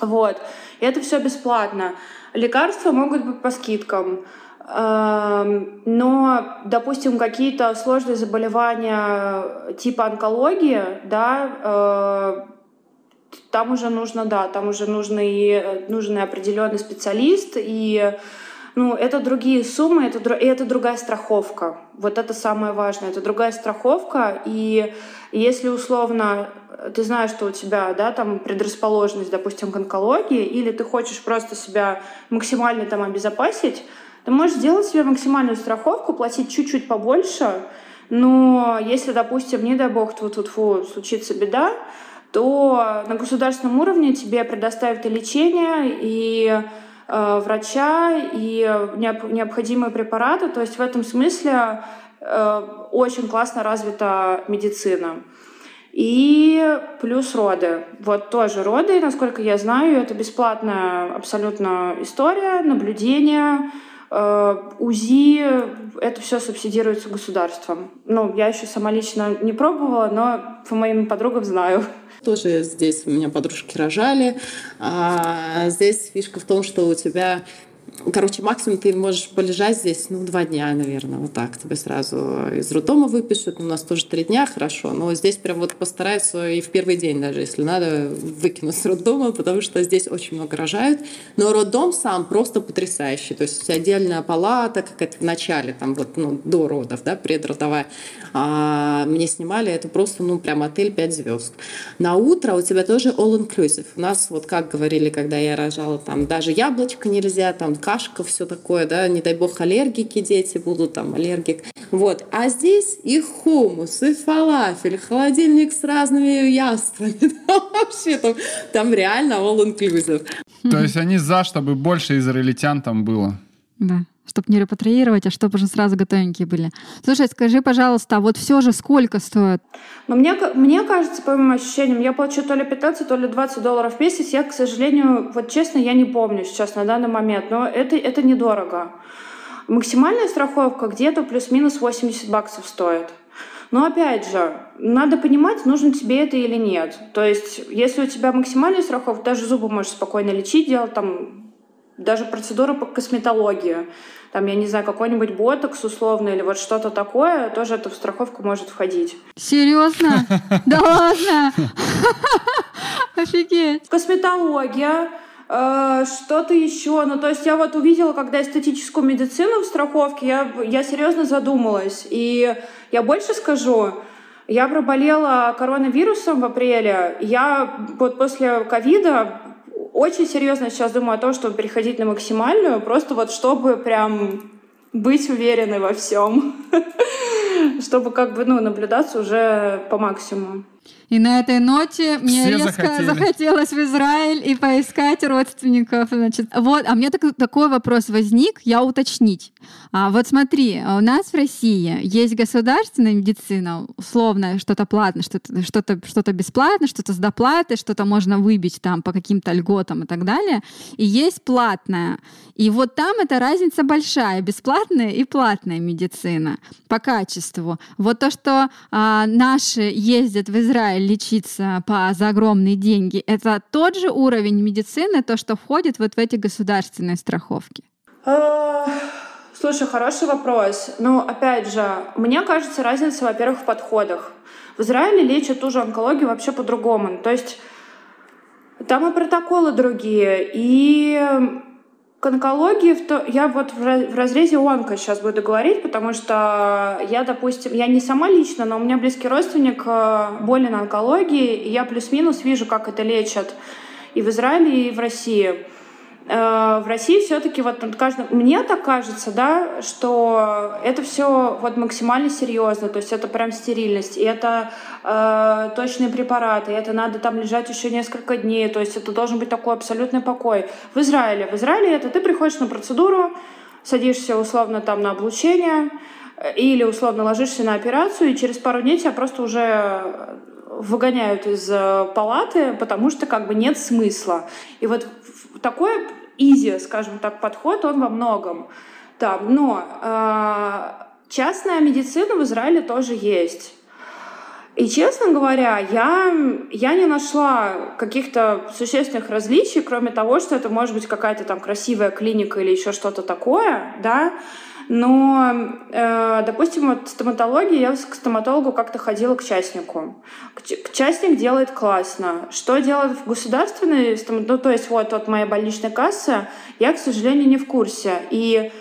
Вот. И это все бесплатно. Лекарства могут быть по скидкам. Но, допустим, какие-то сложные заболевания типа онкологии, да, э, там уже нужно, да, там уже нужно и, нужен и определенный специалист, и ну, это другие суммы, это, и это другая страховка. Вот это самое важное. Это другая страховка, и если условно ты знаешь, что у тебя, да, там предрасположенность, допустим, к онкологии, или ты хочешь просто себя максимально там обезопасить, ты можешь сделать себе максимальную страховку, платить чуть-чуть побольше, но если, допустим, не дай бог, тут тут случится беда, то на государственном уровне тебе предоставят и лечение, и э, врача, и необ, необходимые препараты. То есть в этом смысле э, очень классно развита медицина. И плюс роды. Вот тоже роды, насколько я знаю, это бесплатная абсолютно история, наблюдение, Э, УЗИ, это все субсидируется государством. Ну, я еще сама лично не пробовала, но по моим подругам знаю. Тоже здесь у меня подружки рожали. А здесь фишка в том, что у тебя Короче, максимум ты можешь полежать здесь, ну, два дня, наверное, вот так. Тебе сразу из роддома выпишут. У нас тоже три дня, хорошо. Но здесь прям вот постараются и в первый день даже, если надо, выкинуть с роддома, потому что здесь очень много рожают. Но роддом сам просто потрясающий. То есть отдельная палата, как это в начале, там вот, ну, до родов, да, предродовая. А мне снимали, это просто, ну, прям отель 5 звезд. На утро у тебя тоже all-inclusive. У нас, вот как говорили, когда я рожала, там даже яблочко нельзя, там кашка, все такое, да, не дай бог аллергики дети будут, там аллергик. Вот. А здесь и хумус, и фалафель, холодильник с разными яствами. Вообще там, там реально all inclusive. То есть они за, чтобы больше израильтян там было? Да. Чтобы не репатриировать, а чтобы уже сразу готовенькие были. Слушай, скажи, пожалуйста, а вот все же сколько стоит? Ну, мне, мне кажется, по моим ощущениям, я плачу то ли 15, то ли 20 долларов в месяц. Я, к сожалению, вот честно, я не помню сейчас на данный момент, но это, это недорого. Максимальная страховка где-то плюс-минус 80 баксов стоит. Но опять же, надо понимать, нужно тебе это или нет. То есть, если у тебя максимальная страховка, даже зубы можешь спокойно лечить, делать там даже процедуры по косметологии там, я не знаю, какой-нибудь ботокс условно или вот что-то такое, тоже это в страховку может входить. Серьезно? Да ладно? Офигеть. Косметология, э, что-то еще. Ну, то есть я вот увидела, когда эстетическую медицину в страховке, я, я серьезно задумалась. И я больше скажу, я проболела коронавирусом в апреле. Я вот после ковида очень серьезно сейчас думаю о том, чтобы переходить на максимальную, просто вот чтобы прям быть уверенной во всем, чтобы как бы ну, наблюдаться уже по максимуму. И на этой ноте мне Все резко захотели. захотелось в Израиль и поискать родственников. Значит. Вот, а меня так, такой вопрос возник, я уточнить. А, вот смотри, у нас в России есть государственная медицина, условно, что-то платное, что-то что -то, что -то бесплатно, что-то с доплатой, что-то можно выбить там по каким-то льготам и так далее. И есть платная. И вот там эта разница большая, бесплатная и платная медицина по качеству. Вот то, что а, наши ездят в Израиль лечиться по, за огромные деньги, это тот же уровень медицины, то, что входит вот в эти государственные страховки? А, слушай, хороший вопрос. Ну, опять же, мне кажется, разница, во-первых, в подходах. В Израиле лечат ту же онкологию вообще по-другому. То есть там и протоколы другие, и к онкологии я вот в разрезе онко сейчас буду говорить, потому что я, допустим, я не сама лично, но у меня близкий родственник э, болен онкологией, и я плюс-минус вижу, как это лечат и в Израиле, и в России. Э, в России все-таки вот каждый, мне так кажется, да, что это все вот максимально серьезно, то есть это прям стерильность, и это э, точные препараты, и это надо там лежать еще несколько дней, то есть это должен быть такой абсолютный покой. В Израиле, в Израиле это ты приходишь на процедуру, садишься условно там на облучение, э, или условно ложишься на операцию, и через пару дней тебя просто уже выгоняют из э, палаты, потому что как бы нет смысла. И вот такой изи, скажем так, подход, он во многом. Да, но э, частная медицина в Израиле тоже есть. И, честно говоря, я, я не нашла каких-то существенных различий, кроме того, что это может быть какая-то там красивая клиника или еще что-то такое, да, но, э, допустим, вот стоматология, я к стоматологу как-то ходила к частнику. К, частник делает классно. Что делает в государственной стоматологии? Ну, то есть вот, вот моя больничная касса, я, к сожалению, не в курсе. И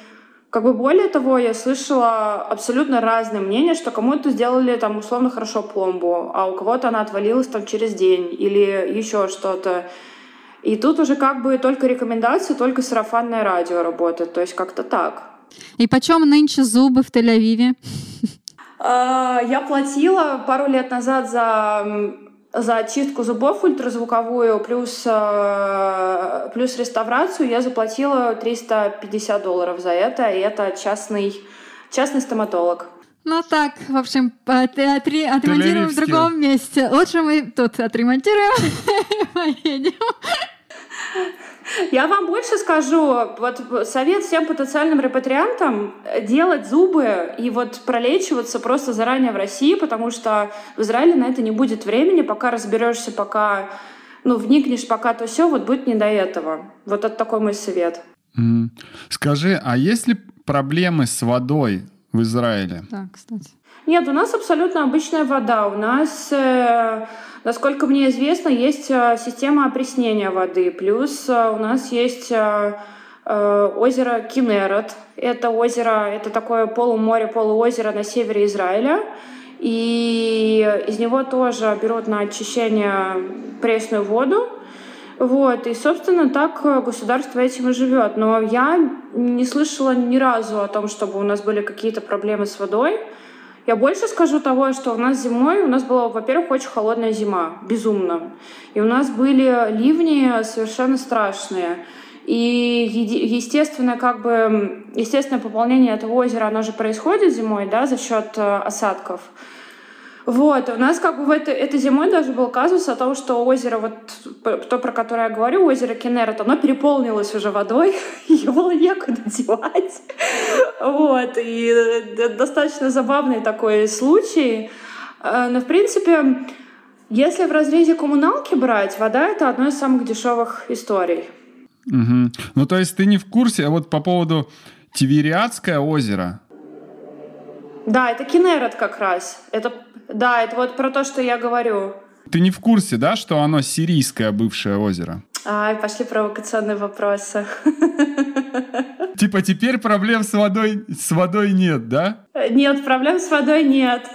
как бы более того, я слышала абсолютно разные мнения, что кому-то сделали там условно хорошо пломбу, а у кого-то она отвалилась там через день или еще что-то. И тут уже как бы только рекомендации, только сарафанное радио работает, то есть как-то так. И почем нынче зубы в Тель-Авиве? А, я платила пару лет назад за за чистку зубов ультразвуковую плюс, э, плюс реставрацию я заплатила 350 долларов за это, и это частный, частный стоматолог. Ну так, в общем, отремонтируем в другом месте. Лучше мы тут отремонтируем и поедем. Я вам больше скажу, вот совет всем потенциальным репатриантам делать зубы и вот пролечиваться просто заранее в России, потому что в Израиле на это не будет времени, пока разберешься, пока ну, вникнешь, пока то все, вот будет не до этого. Вот это такой мой совет. Mm. Скажи, а есть ли проблемы с водой в Израиле? Да, кстати. Нет, у нас абсолютно обычная вода. У нас, э, насколько мне известно, есть э, система опреснения воды. Плюс э, у нас есть озеро Кинерот. Это озеро, это такое полуморе, полуозеро на севере Израиля. И из него тоже берут на очищение пресную воду. Вот, и, собственно, так государство этим и живет. Но я не слышала ни разу о том, чтобы у нас были какие-то проблемы с водой. Я больше скажу того, что у нас зимой, у нас была, во-первых, очень холодная зима, безумно. И у нас были ливни совершенно страшные. И, естественно, как бы, естественное пополнение этого озера, оно же происходит зимой, да, за счет э, осадков. Вот, у нас как бы в это, этой зимой даже был казус о том, что озеро, вот то, про которое я говорю, озеро Кенерет, оно переполнилось уже водой, его было некуда девать. Вот, и э, достаточно забавный такой случай. Э, но, в принципе, если в разрезе коммуналки брать, вода — это одно из самых дешевых историй. Угу. Ну, то есть ты не в курсе, а вот по поводу Тивериадское озеро. Да, это Кенерет как раз. Это, да, это вот про то, что я говорю. Ты не в курсе, да, что оно сирийское бывшее озеро? Ай, пошли провокационные вопросы. Типа теперь проблем с водой, с водой нет, да? Нет, проблем с водой нет.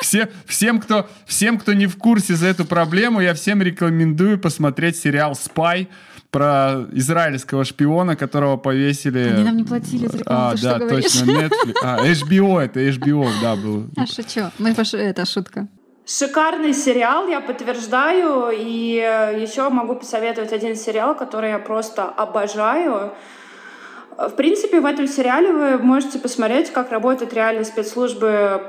Все, всем, кто, всем, кто не в курсе за эту проблему, я всем рекомендую посмотреть сериал «Спай», про израильского шпиона, которого повесили... Они нам не платили за рекламу, а, ты да, что говоришь? точно, Netflix. А, HBO, это HBO, да, был. А шучу. Мы пош... Это шутка. Шикарный сериал, я подтверждаю. И еще могу посоветовать один сериал, который я просто обожаю. В принципе, в этом сериале вы можете посмотреть, как работают реальные спецслужбы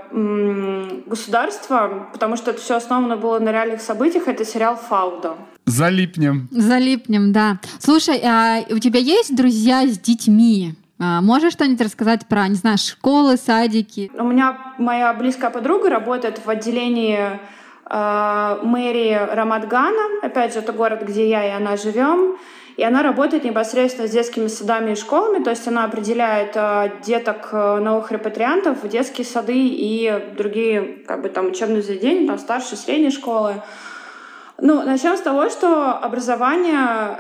государства, потому что это все основано было на реальных событиях. Это сериал «Фауда». Залипнем. Залипнем, да. Слушай, а у тебя есть друзья с детьми? А, можешь что-нибудь рассказать про, не знаю, школы, садики? У меня моя близкая подруга работает в отделении э, мэрии Рамадгана. Опять же, это город, где я и она живем. И она работает непосредственно с детскими садами и школами, то есть она определяет э, деток э, новых репатриантов в детские сады и другие как бы, там, учебные заведения, там, старшие, средние школы. Ну, начнем с того, что образование,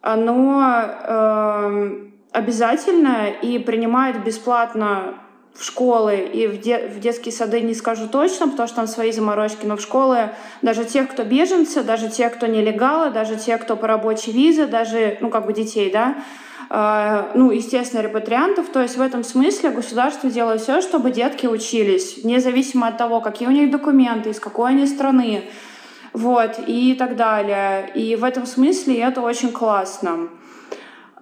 оно э, обязательное и принимает бесплатно в школы и в, де в детские сады не скажу точно, потому что там свои заморочки, но в школы даже тех, кто беженцы, даже те, кто нелегалы, даже те, кто по рабочей визе, даже, ну, как бы детей, да, э, ну, естественно, репатриантов. То есть в этом смысле государство делает все, чтобы детки учились, независимо от того, какие у них документы, из какой они страны, вот, и так далее. И в этом смысле это очень классно.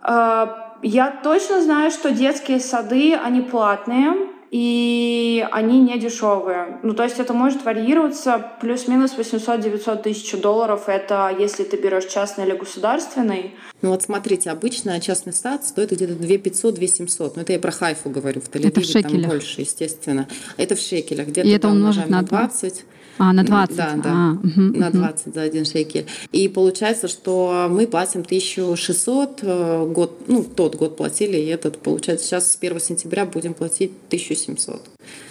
Э, я точно знаю, что детские сады, они платные, и они не дешевые. Ну, то есть это может варьироваться плюс-минус 800-900 тысяч долларов. Это если ты берешь частный или государственный. Ну вот смотрите, обычно частный сад стоит где-то 2 500, 2 700. Ну это я про Хайфу говорю, в Тель-Авиве там больше, естественно. Это в шекелях. Где-то и это умножить на 20. А, на 20? Да, да, а, угу, на 20 угу. за один шекель. И получается, что мы платим 1600 э, год, ну, тот год платили, и этот, получается, сейчас с 1 сентября будем платить 1700.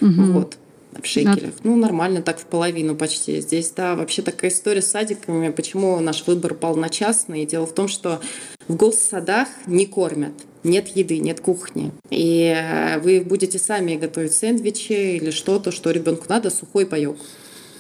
Угу. Вот в шекелях. Да. Ну, нормально, так в половину почти. Здесь, да, вообще такая история с садиками. Почему наш выбор пал на частный? Дело в том, что в госсадах не кормят. Нет еды, нет кухни. И э, вы будете сами готовить сэндвичи или что-то, что ребенку надо, сухой паек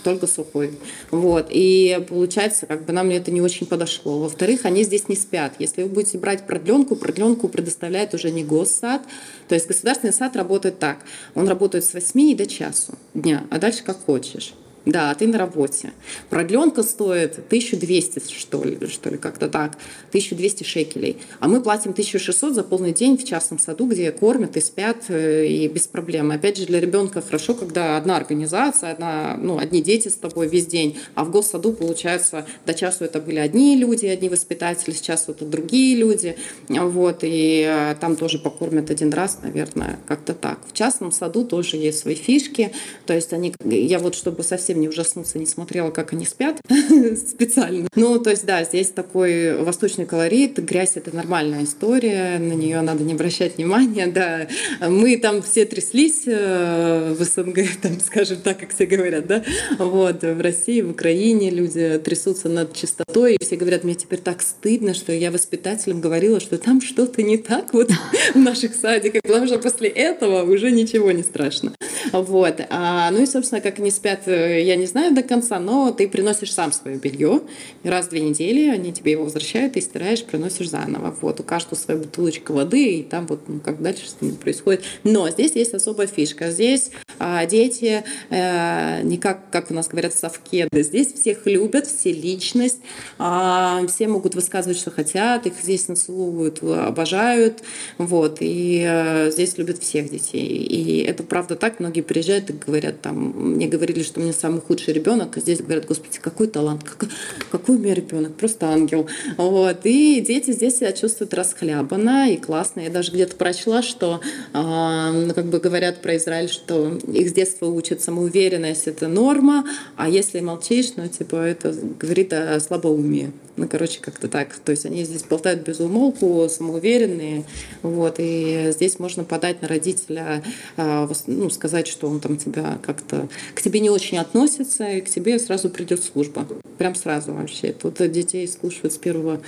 только сухой. Вот. И получается, как бы нам это не очень подошло. Во-вторых, они здесь не спят. Если вы будете брать продленку, продленку предоставляет уже не госсад. То есть государственный сад работает так. Он работает с 8 до часу дня, а дальше как хочешь. Да, ты на работе. Продленка стоит 1200, что ли, что ли, как-то так. 1200 шекелей. А мы платим 1600 за полный день в частном саду, где кормят и спят, э, и без проблем. Опять же, для ребенка хорошо, когда одна организация, одна, ну, одни дети с тобой весь день. А в госсаду, получается, до часу это были одни люди, одни воспитатели, сейчас это другие люди. Вот, и э, там тоже покормят один раз, наверное, как-то так. В частном саду тоже есть свои фишки. То есть они, я вот, чтобы совсем совсем не ужаснуться, не смотрела, как они спят специально. Ну, то есть, да, здесь такой восточный колорит, грязь — это нормальная история, на нее надо не обращать внимания, да. Мы там все тряслись э, в СНГ, там, скажем так, как все говорят, да, вот, в России, в Украине люди трясутся над чистотой, и все говорят, мне теперь так стыдно, что я воспитателям говорила, что там что-то не так вот в наших садиках, потому что после этого уже ничего не страшно. Вот. А, ну и, собственно, как они спят, э, я не знаю до конца, но ты приносишь сам свое белье. Раз в две недели они тебе его возвращают, ты стираешь, приносишь заново. Вот. У каждого своя бутылочка воды, и там вот ну, как дальше с ними происходит. Но здесь есть особая фишка. Здесь а, дети а, не как, как у нас говорят, совкеды. Здесь всех любят, все личность, а, все могут высказывать, что хотят, их здесь нацелуют, обожают. Вот. И а, здесь любят всех детей. И это правда так. Многие приезжают и говорят, там, мне говорили, что у меня самый худший ребенок, а здесь говорят, господи, какой талант, какой, какой у меня ребенок, просто ангел. Вот. И дети здесь себя чувствуют расхлябанно и классно. Я даже где-то прочла, что э, как бы говорят про Израиль, что их с детства учат самоуверенность, это норма, а если молчишь, ну, типа, это говорит о слабоумии. Ну, короче, как-то так. То есть они здесь болтают без умолку, самоуверенные. Вот. И здесь можно подать на родителя, а, ну, сказать, что он там тебя как-то к тебе не очень относится, и к тебе сразу придет служба. Прям сразу вообще. Тут детей слушают с первого,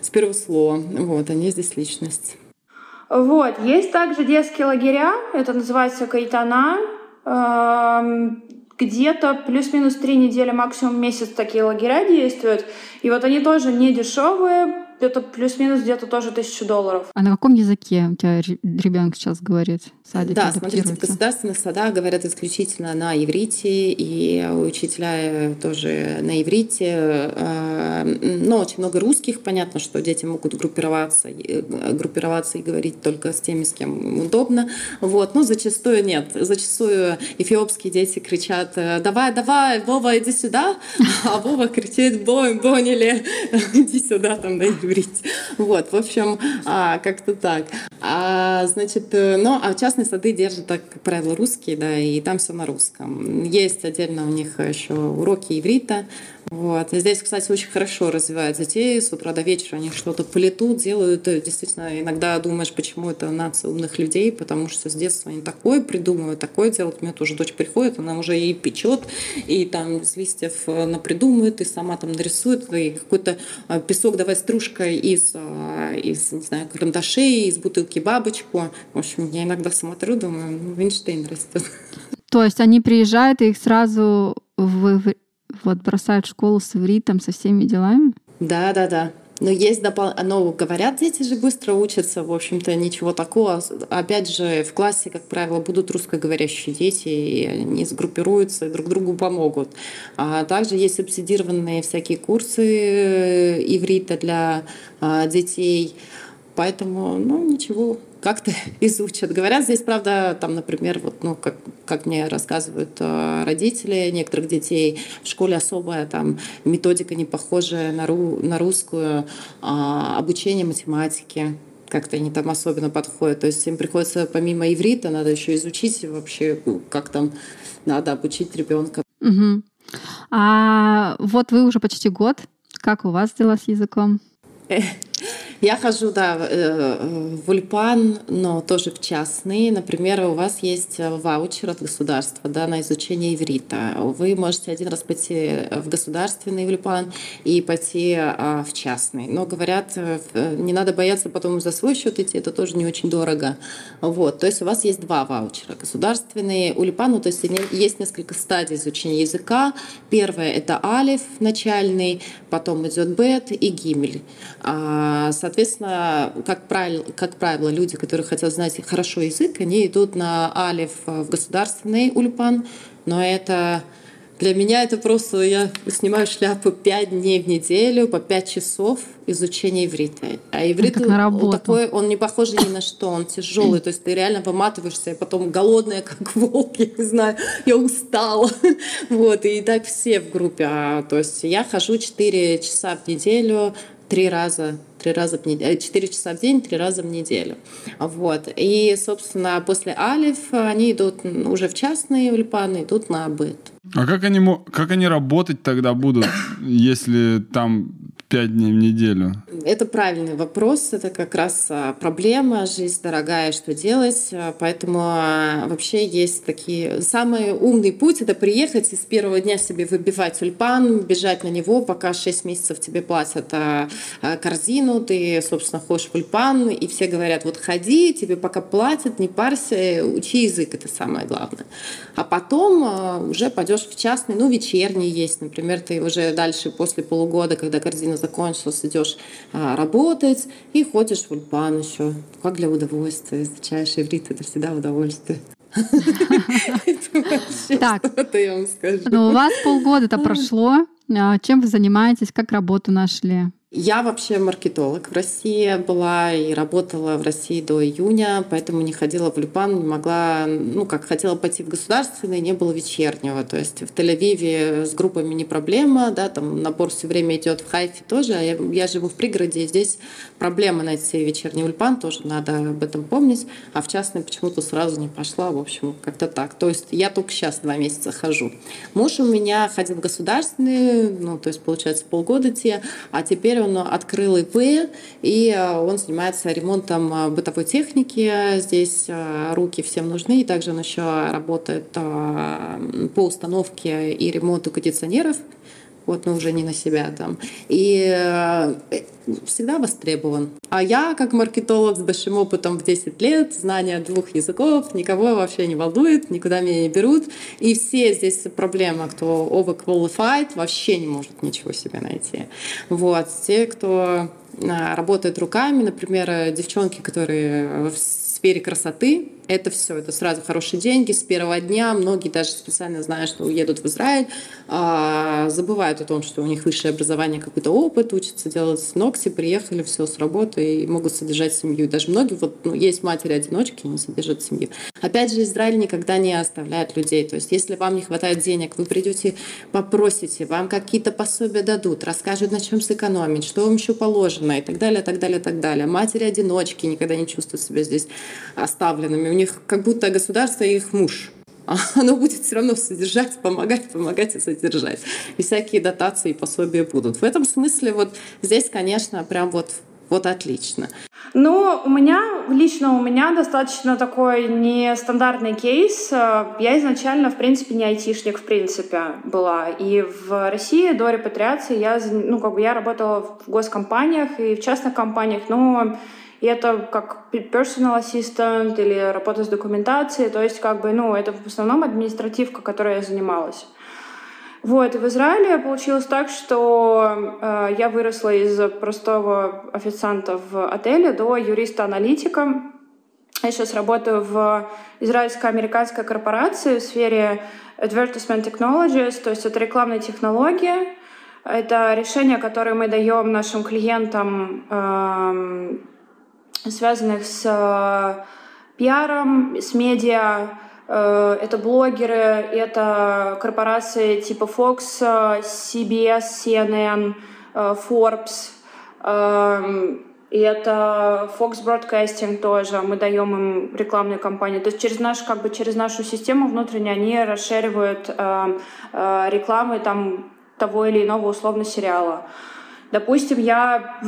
с первого слова. Вот. Они здесь личность. Вот. Есть также детские лагеря. Это называется Кайтана где-то плюс-минус три недели, максимум месяц такие лагеря действуют. И вот они тоже не дешевые, где-то плюс-минус где-то тоже тысячу долларов. А на каком языке у тебя ребенок сейчас говорит? Садик да, смотрите, в государственных садах говорят исключительно на иврите, и учителя тоже на иврите. Э, но очень много русских. Понятно, что дети могут группироваться, э, группироваться и говорить только с теми, с кем удобно. Вот. Но зачастую нет. Зачастую эфиопские дети кричат «Давай, давай, Вова, иди сюда!» А Вова кричит «Бой, Бонили, иди сюда!» там, да, говорить. Вот, в общем, а, как-то так. А, значит, э, ну, а частные сады держат, так, как правило, русские, да, и там все на русском. Есть отдельно у них еще уроки иврита, вот. И здесь, кстати, очень хорошо развивают детей. С утра до вечера они что-то плетут, делают. Действительно, иногда думаешь, почему это нация умных людей, потому что с детства они такое придумывают, такое делают. У меня тоже дочь приходит, она уже и печет, и там с листьев э, напридумывает, и сама там нарисует, и какой-то э, песок давай стружкой из, э, из, не знаю, карандашей, из бутылки бабочку. В общем, я иногда смотрю, думаю, ну, Винштейн растет. То есть они приезжают и их сразу в вот бросают школу с ивритом, со всеми делами? Да, да, да. Но есть допол... Но говорят, дети же быстро учатся, в общем-то, ничего такого. Опять же, в классе, как правило, будут русскоговорящие дети, и они сгруппируются и друг другу помогут. А также есть субсидированные всякие курсы э, иврита для а, детей. Поэтому, ну, ничего, как-то изучат. Говорят, здесь, правда, там, например, вот, ну, как, как мне рассказывают э, родители некоторых детей, в школе особая там методика не похожая на, ру, на русскую, а, обучение математике как-то они там особенно подходят. То есть им приходится помимо иврита надо еще изучить вообще, как там надо обучить ребенка. Угу. А вот вы уже почти год. Как у вас дела с языком? Я хожу, да, э, в Ульпан, но тоже в частный. Например, у вас есть ваучер от государства да, на изучение иврита. Вы можете один раз пойти в государственный Ульпан и пойти а, в частный. Но говорят, э, не надо бояться потом за свой счет идти, это тоже не очень дорого. Вот. То есть у вас есть два ваучера. Государственный Ульпан, ну, то есть есть несколько стадий изучения языка. Первое — это алиф начальный, потом идет бет и гимель. А, соответственно, как правило, как правило, люди, которые хотят знать хорошо язык, они идут на алиф в государственный ульпан, но это для меня это просто, я снимаю шляпу пять дней в неделю по пять часов изучения иврита. А иврит он такой, он не похож ни на что, он тяжелый, то есть ты реально выматываешься, и потом голодная, как волк, я не знаю, я устала. Вот, и так все в группе. А, то есть я хожу 4 часа в неделю, три раза, три раза в неделю, э, четыре часа в день, три раза в неделю. Вот. И, собственно, после Алиф они идут уже в частные ульпаны, идут на быт. А как они, как они работать тогда будут, если там пять дней в неделю? Это правильный вопрос. Это как раз а, проблема. Жизнь дорогая, что делать. А, поэтому а, вообще есть такие... Самый умный путь — это приехать и с первого дня себе выбивать ульпан, бежать на него, пока 6 месяцев тебе платят корзину, ты, собственно, ходишь в ульпан, и все говорят, вот ходи, тебе пока платят, не парься, учи язык, это самое главное. А потом уже пойдешь в частный, ну, вечерний есть, например, ты уже дальше после полугода, когда корзина закончилась, идешь а, работать и ходишь в ульпан еще. Как для удовольствия. Изучаешь иврит, это всегда удовольствие. Так, ну у вас полгода-то прошло. А чем вы занимаетесь? Как работу нашли? Я вообще маркетолог в России была и работала в России до июня, поэтому не ходила в Люпан, не могла, ну, как хотела пойти в государственный, не было вечернего. То есть в Тель-Авиве с группами не проблема, да, там набор все время идет в Хайфе тоже, а я, я живу в пригороде, и здесь проблема найти вечерний Ульпан, тоже надо об этом помнить, а в частный почему-то сразу не пошла, в общем, как-то так. То есть я только сейчас два месяца хожу. Муж у меня ходил в государственный, ну, то есть, получается, полгода те, а теперь он открыл ИП, и э, он занимается ремонтом э, бытовой техники. Здесь э, руки всем нужны, и также он еще работает по установке и ремонту кондиционеров вот, но уже не на себя там. И э, всегда востребован. А я, как маркетолог с большим опытом в 10 лет, знание двух языков, никого вообще не волнует, никуда меня не берут. И все здесь проблема, кто overqualified, вообще не может ничего себе найти. Вот. Те, кто э, работает руками, например, девчонки, которые в сфере красоты, это все, это сразу хорошие деньги с первого дня. Многие даже специально знают, что уедут в Израиль, а, забывают о том, что у них высшее образование, какой-то опыт, учатся делать ногти, приехали, все с работы и могут содержать семью. Даже многие, вот, ну, есть матери-одиночки, не содержат семью. Опять же, Израиль никогда не оставляет людей. То есть, если вам не хватает денег, вы придете, попросите, вам какие-то пособия дадут, расскажут, на чем сэкономить, что вам еще положено и так далее, так далее, так далее. Матери-одиночки никогда не чувствуют себя здесь оставленными них как будто государство их муж. А оно будет все равно содержать, помогать, помогать и содержать. И всякие дотации и пособия будут. В этом смысле вот здесь, конечно, прям вот вот отлично. Ну, у меня, лично у меня достаточно такой нестандартный кейс. Я изначально, в принципе, не айтишник, в принципе, была. И в России до репатриации я, ну, как бы я работала в госкомпаниях и в частных компаниях, но и это как personal assistant или работа с документацией, то есть как бы, ну, это в основном административка, которой я занималась. Вот, в Израиле получилось так, что э, я выросла из простого официанта в отеле до юриста-аналитика. Я сейчас работаю в израильско-американской корпорации в сфере advertisement technologies, то есть это рекламные технологии. Это решения, которые мы даем нашим клиентам э, связанных с э, пиаром, с медиа. Э, это блогеры, это корпорации типа Fox, CBS, CNN, э, Forbes. И это Fox Broadcasting тоже. Мы даем им рекламные кампании. То есть через, наш, как бы через нашу систему внутренне они расширивают рекламы там, того или иного условно сериала. Допустим, я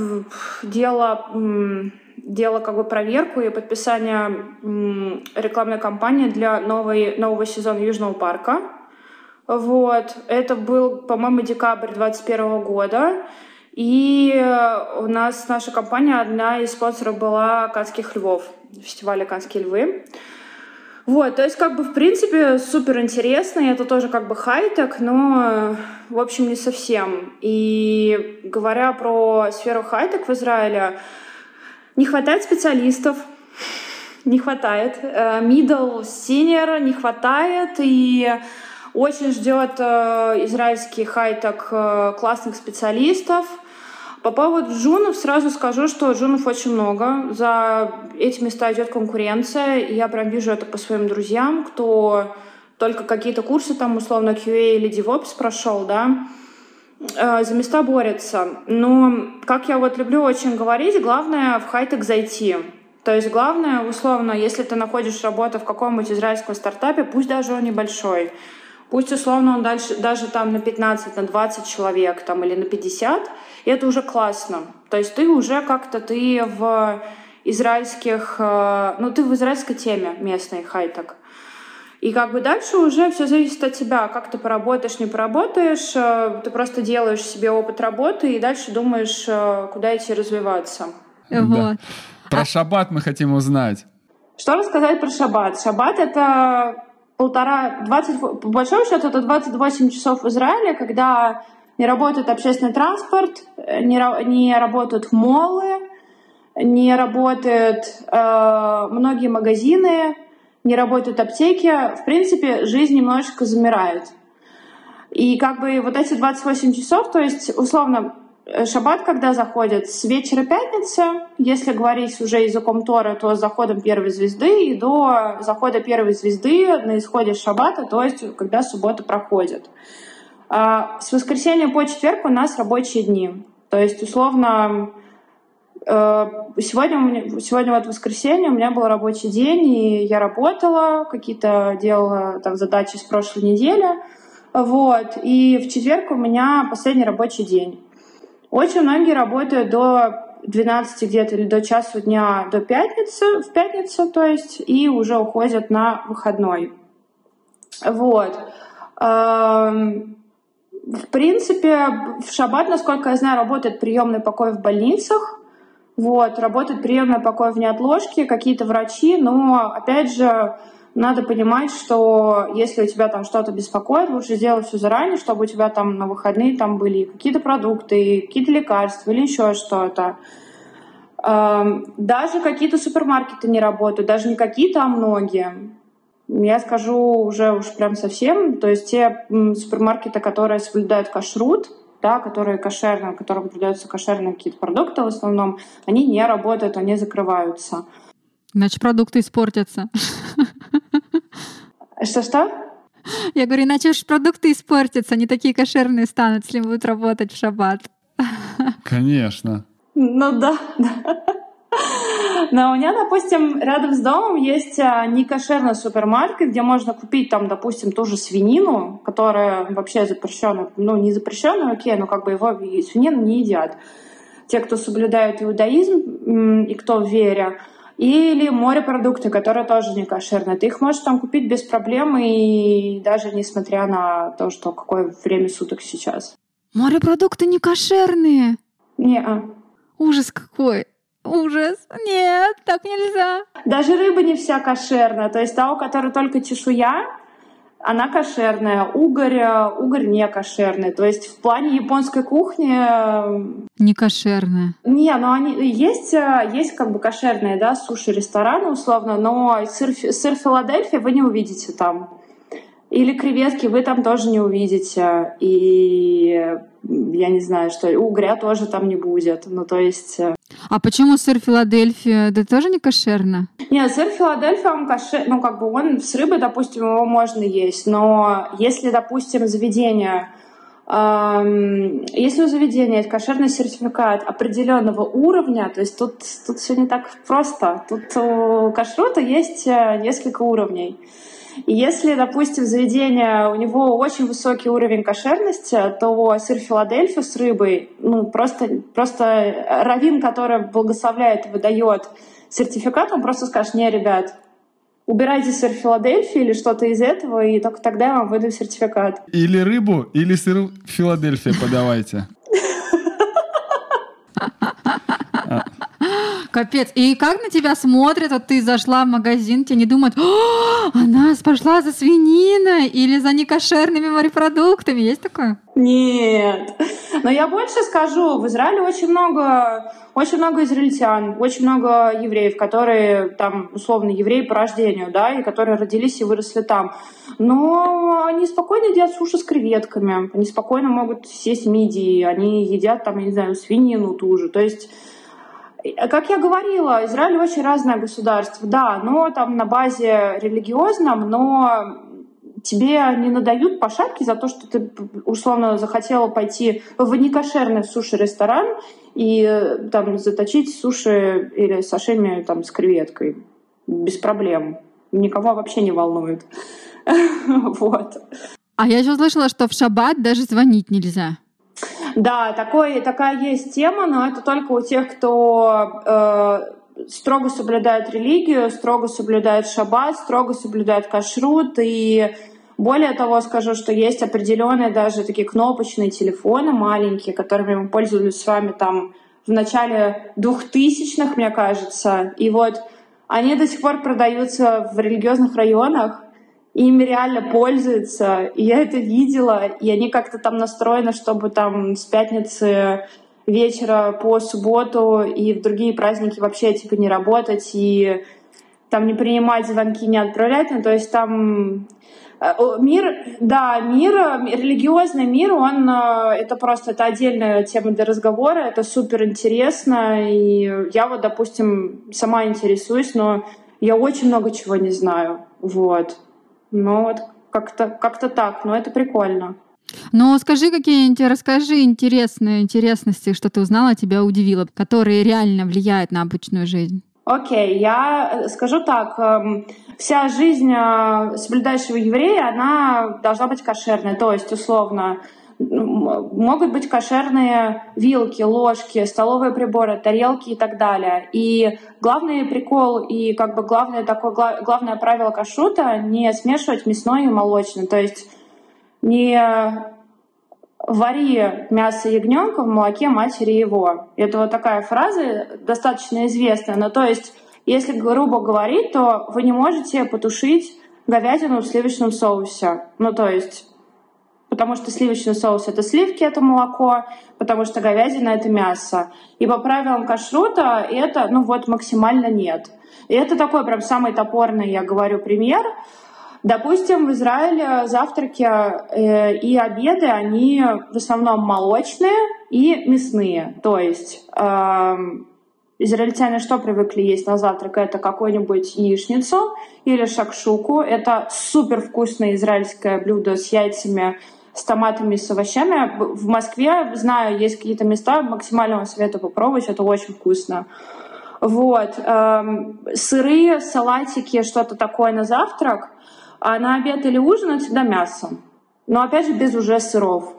делала делала как бы проверку и подписание рекламной кампании для новой, нового сезона Южного парка. Вот. Это был, по-моему, декабрь 2021 года. И у нас наша компания, одна из спонсоров была «Канских львов», фестиваля «Канские львы». Вот, то есть, как бы, в принципе, супер интересно, и это тоже как бы хай-тек, но, в общем, не совсем. И говоря про сферу хай-тек в Израиле, не хватает специалистов, не хватает. Э, middle, senior не хватает, и очень ждет э, израильский хай-тек э, классных специалистов. По поводу джунов сразу скажу, что джунов очень много. За эти места идет конкуренция. И я прям вижу это по своим друзьям, кто только какие-то курсы там условно QA или DevOps прошел, да, за места борются. Но, как я вот люблю очень говорить, главное в хай-тек зайти. То есть главное, условно, если ты находишь работу в каком-нибудь израильском стартапе, пусть даже он небольшой, Пусть условно он дальше, даже там на 15, на 20 человек там, или на 50, и это уже классно. То есть ты уже как-то ты в израильских, э, ну ты в израильской теме местной хайтек. И как бы дальше уже все зависит от тебя, как ты поработаешь, не поработаешь. Э, ты просто делаешь себе опыт работы и дальше думаешь, э, куда идти развиваться. Вот. Да. Про а... шаббат мы хотим узнать. Что рассказать про шаббат? Шаббат — это полтора, 20, по большому счету, это 28 часов в Израиле, когда не работает общественный транспорт, не, не работают молы, не работают э, многие магазины, не работают аптеки. В принципе, жизнь немножечко замирает. И как бы вот эти 28 часов, то есть условно Э, шаббат, когда заходит? С вечера пятницы, если говорить уже языком Тора, то с заходом первой звезды и до захода первой звезды на исходе шаббата, то есть когда суббота проходит. А с воскресенья по четверг у нас рабочие дни. То есть, условно, сегодня, у меня, сегодня вот воскресенье, у меня был рабочий день, и я работала, какие-то делала там задачи с прошлой недели. Вот. И в четверг у меня последний рабочий день. Очень многие работают до 12 где-то или до часу дня до пятницы, в пятницу, то есть, и уже уходят на выходной. Вот. Эм, в принципе, в шаббат, насколько я знаю, работает приемный покой в больницах. Вот, работает приемный покой в неотложке, какие-то врачи, но, опять же, надо понимать, что если у тебя там что-то беспокоит, лучше сделать все заранее, чтобы у тебя там на выходные там были какие-то продукты, какие-то лекарства или еще что-то. Эм, даже какие-то супермаркеты не работают, даже не какие-то, а многие. Я скажу уже уж прям совсем, то есть те супермаркеты, которые соблюдают кашрут, да, которые кошерные, которым продаются кошерные какие-то продукты в основном, они не работают, они закрываются. Иначе продукты испортятся. Что-что? Я говорю, иначе уж продукты испортятся, не такие кошерные станут, если будут работать в шаббат. Конечно. Ну да, да. Но у меня, допустим, рядом с домом есть а, некошерный супермаркет, где можно купить там, допустим, ту же свинину, которая вообще запрещена, ну не запрещенная, окей, но как бы его свинину не едят. Те, кто соблюдают иудаизм и кто в вере, или морепродукты, которые тоже не кошерные. Ты их можешь там купить без проблем, и даже несмотря на то, что какое время суток сейчас. Морепродукты не кошерные? Не. -а. Ужас какой. Ужас. Нет, так нельзя. Даже рыба не вся кошерная. То есть та, у которой только чешуя, она кошерная, угорь, э, угорь не кошерный. То есть в плане японской кухни... Э, не кошерная. Не, но они есть, э, есть как бы кошерные, да, суши-рестораны условно, но сыр, сыр Филадельфия вы не увидите там. Или креветки вы там тоже не увидите. И я не знаю, что угря тоже там не будет. Ну, то есть... А почему сыр Филадельфия? Это тоже не кошерно? Нет, сыр Филадельфия, он кошер... Ну, как бы он с рыбой, допустим, его можно есть. Но если, допустим, заведение если у заведения есть кошерный сертификат определенного уровня, то есть тут, тут все не так просто. Тут у кашрута есть э, несколько уровней. И если, допустим, заведение, у него очень высокий уровень кошерности, то сыр Филадельфия с рыбой, ну, просто, просто равин, который благословляет и выдает сертификат, он просто скажет, не, ребят, убирайте сыр Филадельфии или что-то из этого, и только тогда я вам выдам сертификат. Или рыбу, или сыр Филадельфия подавайте. Капец. И как на тебя смотрят? Вот ты зашла в магазин, тебе не думают, она пошла за свининой или за некошерными морепродуктами. Есть такое? Нет. Но я больше скажу. В Израиле очень много, очень много израильтян, очень много евреев, которые там, условно, евреи по рождению, да, и которые родились и выросли там. Но они спокойно едят суши с креветками, они спокойно могут съесть мидии, они едят там, я не знаю, свинину ту же. То есть как я говорила, Израиль очень разное государство, да, но там на базе религиозном, но тебе не надают по шапке за то, что ты условно захотела пойти в некошерный суши-ресторан и там заточить суши или сашими там с креветкой без проблем. Никого вообще не волнует. Вот. А я еще слышала, что в шаббат даже звонить нельзя. Да, такой, такая есть тема, но это только у тех, кто э, строго соблюдает религию, строго соблюдает шаббат, строго соблюдает кашрут. И более того, скажу, что есть определенные даже такие кнопочные телефоны маленькие, которыми мы пользовались с вами там в начале двухтысячных, мне кажется. И вот они до сих пор продаются в религиозных районах, и ими реально пользуются. И я это видела, и они как-то там настроены, чтобы там с пятницы вечера по субботу и в другие праздники вообще типа не работать и там не принимать звонки, не отправлять. Ну, то есть там э, мир, да, мир, религиозный мир, он, э, это просто, это отдельная тема для разговора, это супер интересно, и я вот, допустим, сама интересуюсь, но я очень много чего не знаю, вот. Ну вот как-то как так, но это прикольно. Ну, скажи какие-нибудь, расскажи интересные интересности, что ты узнала, тебя удивило, которые реально влияют на обычную жизнь. Окей, okay, я э, скажу так. Эм, вся жизнь э, соблюдающего еврея, она должна быть кошерной. То есть, условно, могут быть кошерные вилки, ложки, столовые приборы, тарелки и так далее. И главный прикол и как бы главное такое главное правило кашрута не смешивать мясное и молочное. То есть не вари мясо ягненка в молоке матери его. Это вот такая фраза достаточно известная. Но то есть, если грубо говорить, то вы не можете потушить говядину в сливочном соусе. Ну то есть потому что сливочный соус — это сливки, это молоко, потому что говядина — это мясо. И по правилам кашрута это, ну вот, максимально нет. И это такой прям самый топорный, я говорю, пример. Допустим, в Израиле завтраки э, и обеды, они в основном молочные и мясные. То есть э, израильтяне что привыкли есть на завтрак? Это какую-нибудь яичницу или шакшуку. Это супер вкусное израильское блюдо с яйцами, с томатами, с овощами. В Москве, знаю, есть какие-то места, максимально вам советую попробовать, это очень вкусно. Вот. Эм, сыры, салатики, что-то такое на завтрак. А на обед или ужин всегда мясо. Но опять же без уже сыров.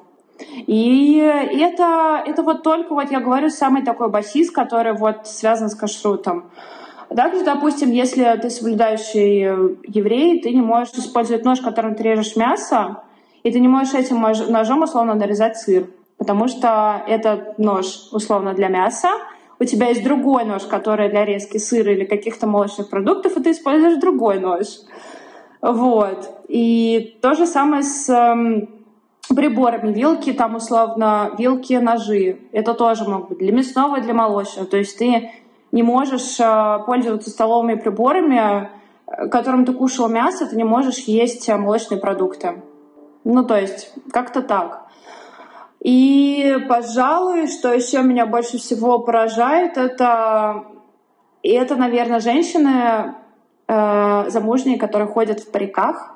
И это, это вот только, вот я говорю, самый такой басис, который вот связан с кашрутом. Также, допустим, если ты соблюдающий еврей, ты не можешь использовать нож, которым ты режешь мясо, и ты не можешь этим ножом условно нарезать сыр, потому что это нож условно для мяса, у тебя есть другой нож, который для резки сыра или каких-то молочных продуктов, и ты используешь другой нож. Вот. И то же самое с эм, приборами. Вилки, там условно, вилки, ножи. Это тоже могут быть для мясного для молочного. То есть ты не можешь э, пользоваться столовыми приборами, э, которым ты кушал мясо, ты не можешь есть э, молочные продукты. Ну, то есть, как-то так. И, пожалуй, что еще меня больше всего поражает, это, и это, наверное, женщины э, замужние, которые ходят в париках.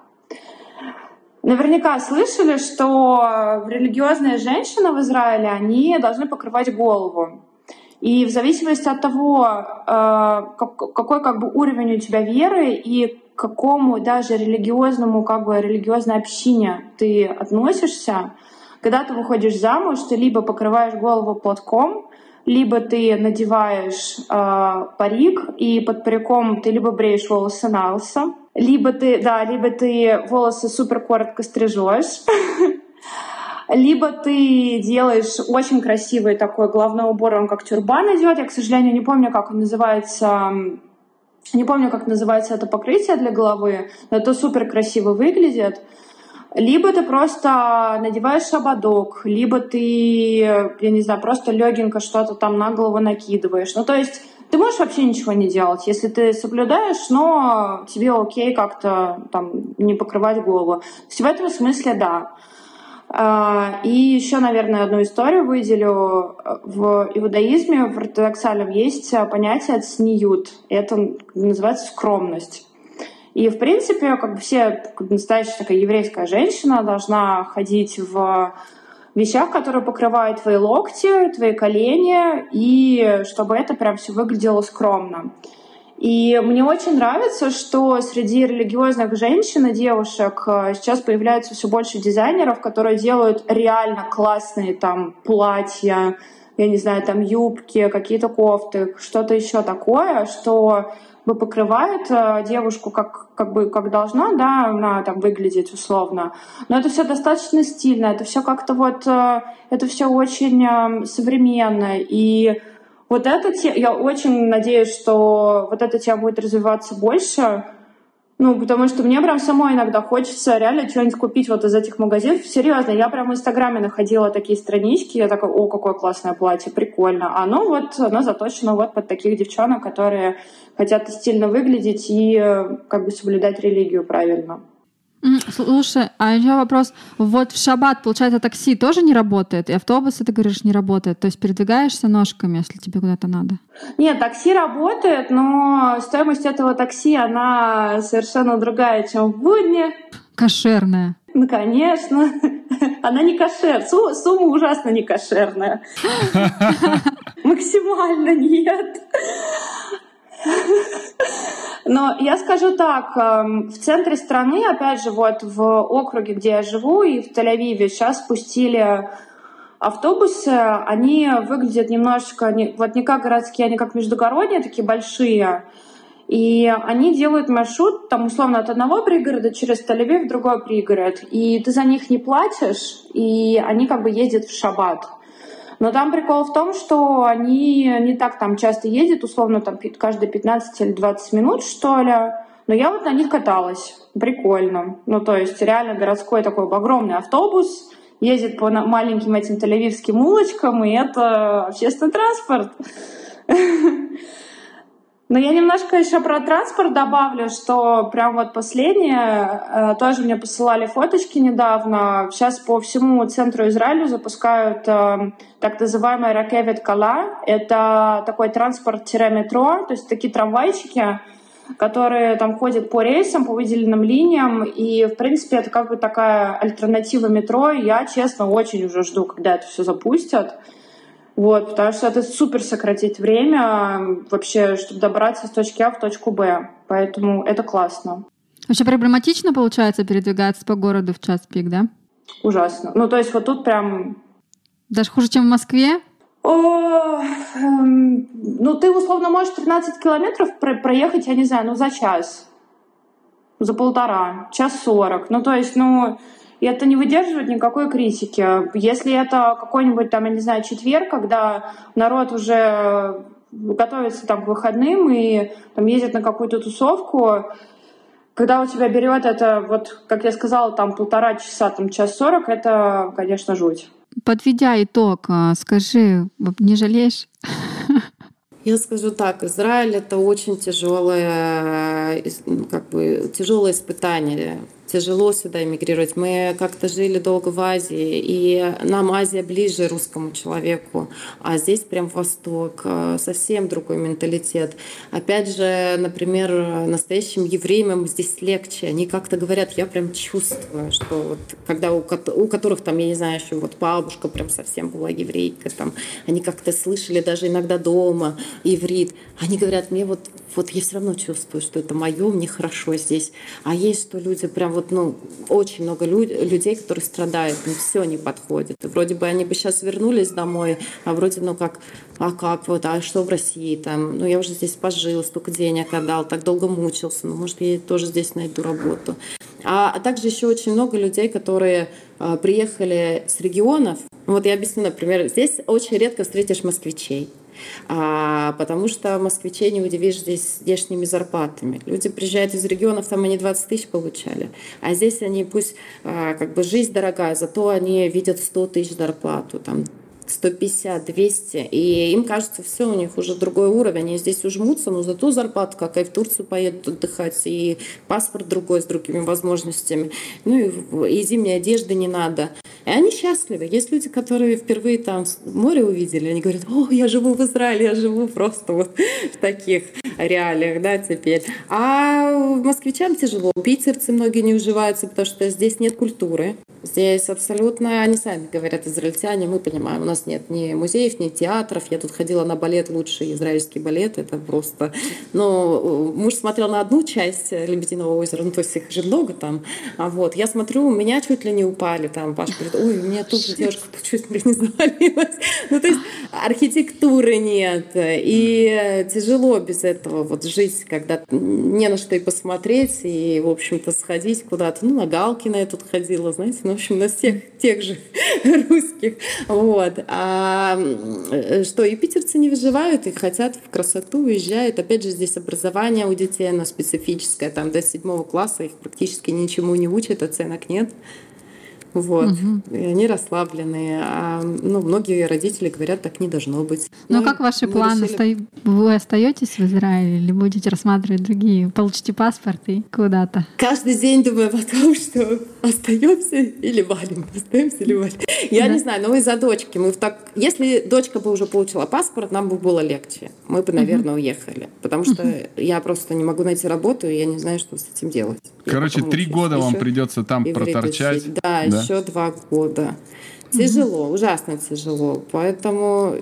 Наверняка слышали, что религиозные женщины в Израиле, они должны покрывать голову. И в зависимости от того, э, какой как бы уровень у тебя веры и какому даже религиозному, как бы религиозной общине ты относишься, когда ты выходишь замуж, ты либо покрываешь голову платком, либо ты надеваешь э, парик, и под париком ты либо бреешь волосы на лысо, либо ты, да, либо ты волосы супер коротко стрижешь, либо ты делаешь очень красивый такой головной убор, он как тюрбан идет. Я, к сожалению, не помню, как он называется не помню, как называется это покрытие для головы, но это супер красиво выглядит. Либо ты просто надеваешь ободок, либо ты, я не знаю, просто легенько что-то там на голову накидываешь. Ну, то есть ты можешь вообще ничего не делать, если ты соблюдаешь, но тебе окей как-то там не покрывать голову. То есть в этом смысле да. А, и еще, наверное, одну историю выделю. В иудаизме, в ортодоксальном, есть понятие цниют. Это называется скромность. И, в принципе, как бы все, как настоящая такая еврейская женщина должна ходить в вещах, которые покрывают твои локти, твои колени, и чтобы это прям все выглядело скромно. И мне очень нравится, что среди религиозных женщин и девушек э, сейчас появляется все больше дизайнеров, которые делают реально классные там платья, я не знаю, там юбки, какие-то кофты, что-то еще такое, что бы покрывает э, девушку как, как бы как должна, да, она там выглядеть условно. Но это все достаточно стильно, это все как-то вот, э, это все очень э, современно. И вот эта тема, я очень надеюсь, что вот эта тема будет развиваться больше, ну, потому что мне прям самой иногда хочется реально что-нибудь купить вот из этих магазинов. Серьезно, я прям в Инстаграме находила такие странички, я такая, о, какое классное платье, прикольно. А оно вот, оно заточено вот под таких девчонок, которые хотят стильно выглядеть и э, как бы соблюдать религию правильно. Слушай, а еще вопрос. Вот в шаббат, получается, такси тоже не работает, и автобусы, ты говоришь, не работает. То есть передвигаешься ножками, если тебе куда-то надо? Нет, такси работает, но стоимость этого такси, она совершенно другая, чем в будни. Кошерная. Ну, конечно. Она не кошер. Сумма ужасно не кошерная. Максимально нет. Но я скажу так, эм, в центре страны, опять же, вот в округе, где я живу, и в Тель-Авиве сейчас спустили автобусы, они выглядят немножечко, вот не как городские, они как междугородние, такие большие. И они делают маршрут, там, условно, от одного пригорода через Тель-Авив в другой пригород. И ты за них не платишь, и они как бы ездят в шаббат. Но там прикол в том, что они не так там часто ездят, условно, там каждые 15 или 20 минут, что ли. Но я вот на них каталась. Прикольно. Ну, то есть реально городской такой огромный автобус, ездит по маленьким этим тель улочкам, и это общественный транспорт. Но я немножко еще про транспорт добавлю, что прям вот последнее, э, тоже мне посылали фоточки недавно. Сейчас по всему центру Израиля запускают э, так называемый ракевет кала. Это такой транспорт-метро, то есть такие трамвайчики, которые там ходят по рейсам, по выделенным линиям. И, в принципе, это как бы такая альтернатива метро. Я, честно, очень уже жду, когда это все запустят. Вот, потому что это супер сократить время вообще, чтобы добраться с точки А в точку Б. Поэтому это классно. Вообще проблематично получается передвигаться по городу в час пик, да? Ужасно. Ну, то есть вот тут прям... Даже хуже, чем в Москве? О, эм, ну, ты условно можешь 13 километров про проехать, я не знаю, ну, за час. За полтора. Час сорок. Ну, то есть, ну, и это не выдерживает никакой критики. Если это какой-нибудь там, я не знаю, четверг, когда народ уже готовится там к выходным и там ездит на какую-то тусовку, когда у тебя берет это, вот, как я сказала, там полтора часа, там час сорок, это, конечно, жуть. Подведя итог, а, скажи, не жалеешь? Я скажу так, Израиль это очень тяжелое, как бы тяжелое испытание тяжело сюда эмигрировать. Мы как-то жили долго в Азии, и нам Азия ближе русскому человеку, а здесь прям Восток, э, совсем другой менталитет. Опять же, например, настоящим евреям здесь легче. Они как-то говорят, я прям чувствую, что вот когда у, у которых там, я не знаю, еще вот бабушка прям совсем была еврейка, там, они как-то слышали даже иногда дома иврит. Они говорят, мне вот, вот я все равно чувствую, что это мое, мне хорошо здесь. А есть, что люди прям вот, ну, очень много люд, людей, которые страдают, им все не подходит. И вроде бы они бы сейчас вернулись домой, а вроде, ну, как, а как вот, а что в России там? Ну, я уже здесь пожил, столько денег отдал, так долго мучился, ну, может, я тоже здесь найду работу. А, а также еще очень много людей, которые а, приехали с регионов. Вот я объясню, например, здесь очень редко встретишь москвичей а, потому что москвичей не удивишь здесь здешними зарплатами. Люди приезжают из регионов, там они 20 тысяч получали, а здесь они пусть а, как бы жизнь дорогая, зато они видят 100 тысяч зарплату, там 150, 200, и им кажется, все, у них уже другой уровень, они здесь ужмутся, но зато зарплата какая, в Турцию поедут отдыхать, и паспорт другой с другими возможностями, ну и, и зимней одежды не надо. И они счастливы. Есть люди, которые впервые там море увидели, они говорят, о, я живу в Израиле, я живу просто вот в таких реалиях, да, теперь. А москвичам тяжело. Питерцы многие не уживаются, потому что здесь нет культуры. Здесь абсолютно, они сами говорят, израильтяне, мы понимаем, у нас нет ни музеев, ни театров. Я тут ходила на балет, лучший израильский балет, это просто... Но муж смотрел на одну часть Лебединого озера, ну, то есть их же много там. А вот, я смотрю, у меня чуть ли не упали там. Паша говорит, ой, у меня тут девушка чуть ли не завалилась. Ну, то есть архитектуры нет. И тяжело без этого вот жить, когда не на что и посмотреть, и, в общем-то, сходить куда-то. Ну, на Галкина я тут ходила, знаете, ну, в общем, на всех тех же русских. Вот. А что, и питерцы не выживают и хотят в красоту, уезжают. Опять же, здесь образование у детей, оно специфическое. Там до седьмого класса их практически ничему не учат, оценок нет. Вот. Угу. И они расслабленные. А, ну, многие родители говорят, так не должно быть. Но ну, как ваши планы? Решили... Вы остаетесь в Израиле или будете рассматривать другие? Получите паспорт и куда-то? Каждый день думаю о том, что остаемся или валим. Остаемся или валим. Я да. не знаю, но из-за дочки. Мы в так... Если дочка бы уже получила паспорт, нам бы было легче. Мы бы, наверное, угу. уехали. Потому что угу. я просто не могу найти работу, и я не знаю, что с этим делать. Короче, три года вам придется там проторчать. Да, да, еще два года. Тяжело, угу. ужасно тяжело. Поэтому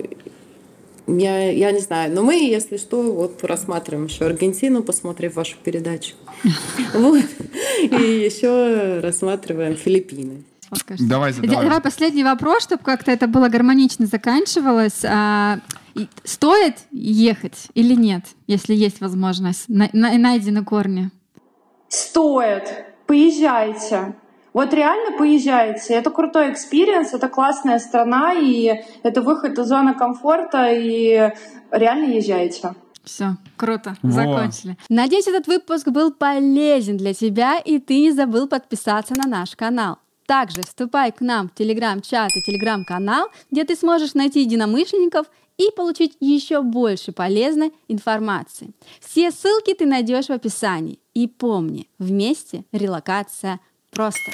я, я не знаю. Но мы, если что, вот рассматриваем еще Аргентину, посмотрев вашу передачу. Вот. И еще рассматриваем Филиппины. Давай, задавай. Давай последний вопрос, чтобы как-то это было гармонично заканчивалось. А, стоит ехать или нет, если есть возможность? На, на, найдены корни. Стоит. Поезжайте. Вот реально поезжайте. Это крутой experience, это классная страна, и это выход из зоны комфорта, и реально езжайте. Все, круто, Во. закончили. Надеюсь, этот выпуск был полезен для тебя, и ты не забыл подписаться на наш канал. Также вступай к нам в телеграм-чат и телеграм-канал, где ты сможешь найти единомышленников и получить еще больше полезной информации. Все ссылки ты найдешь в описании. И помни, вместе релокация просто.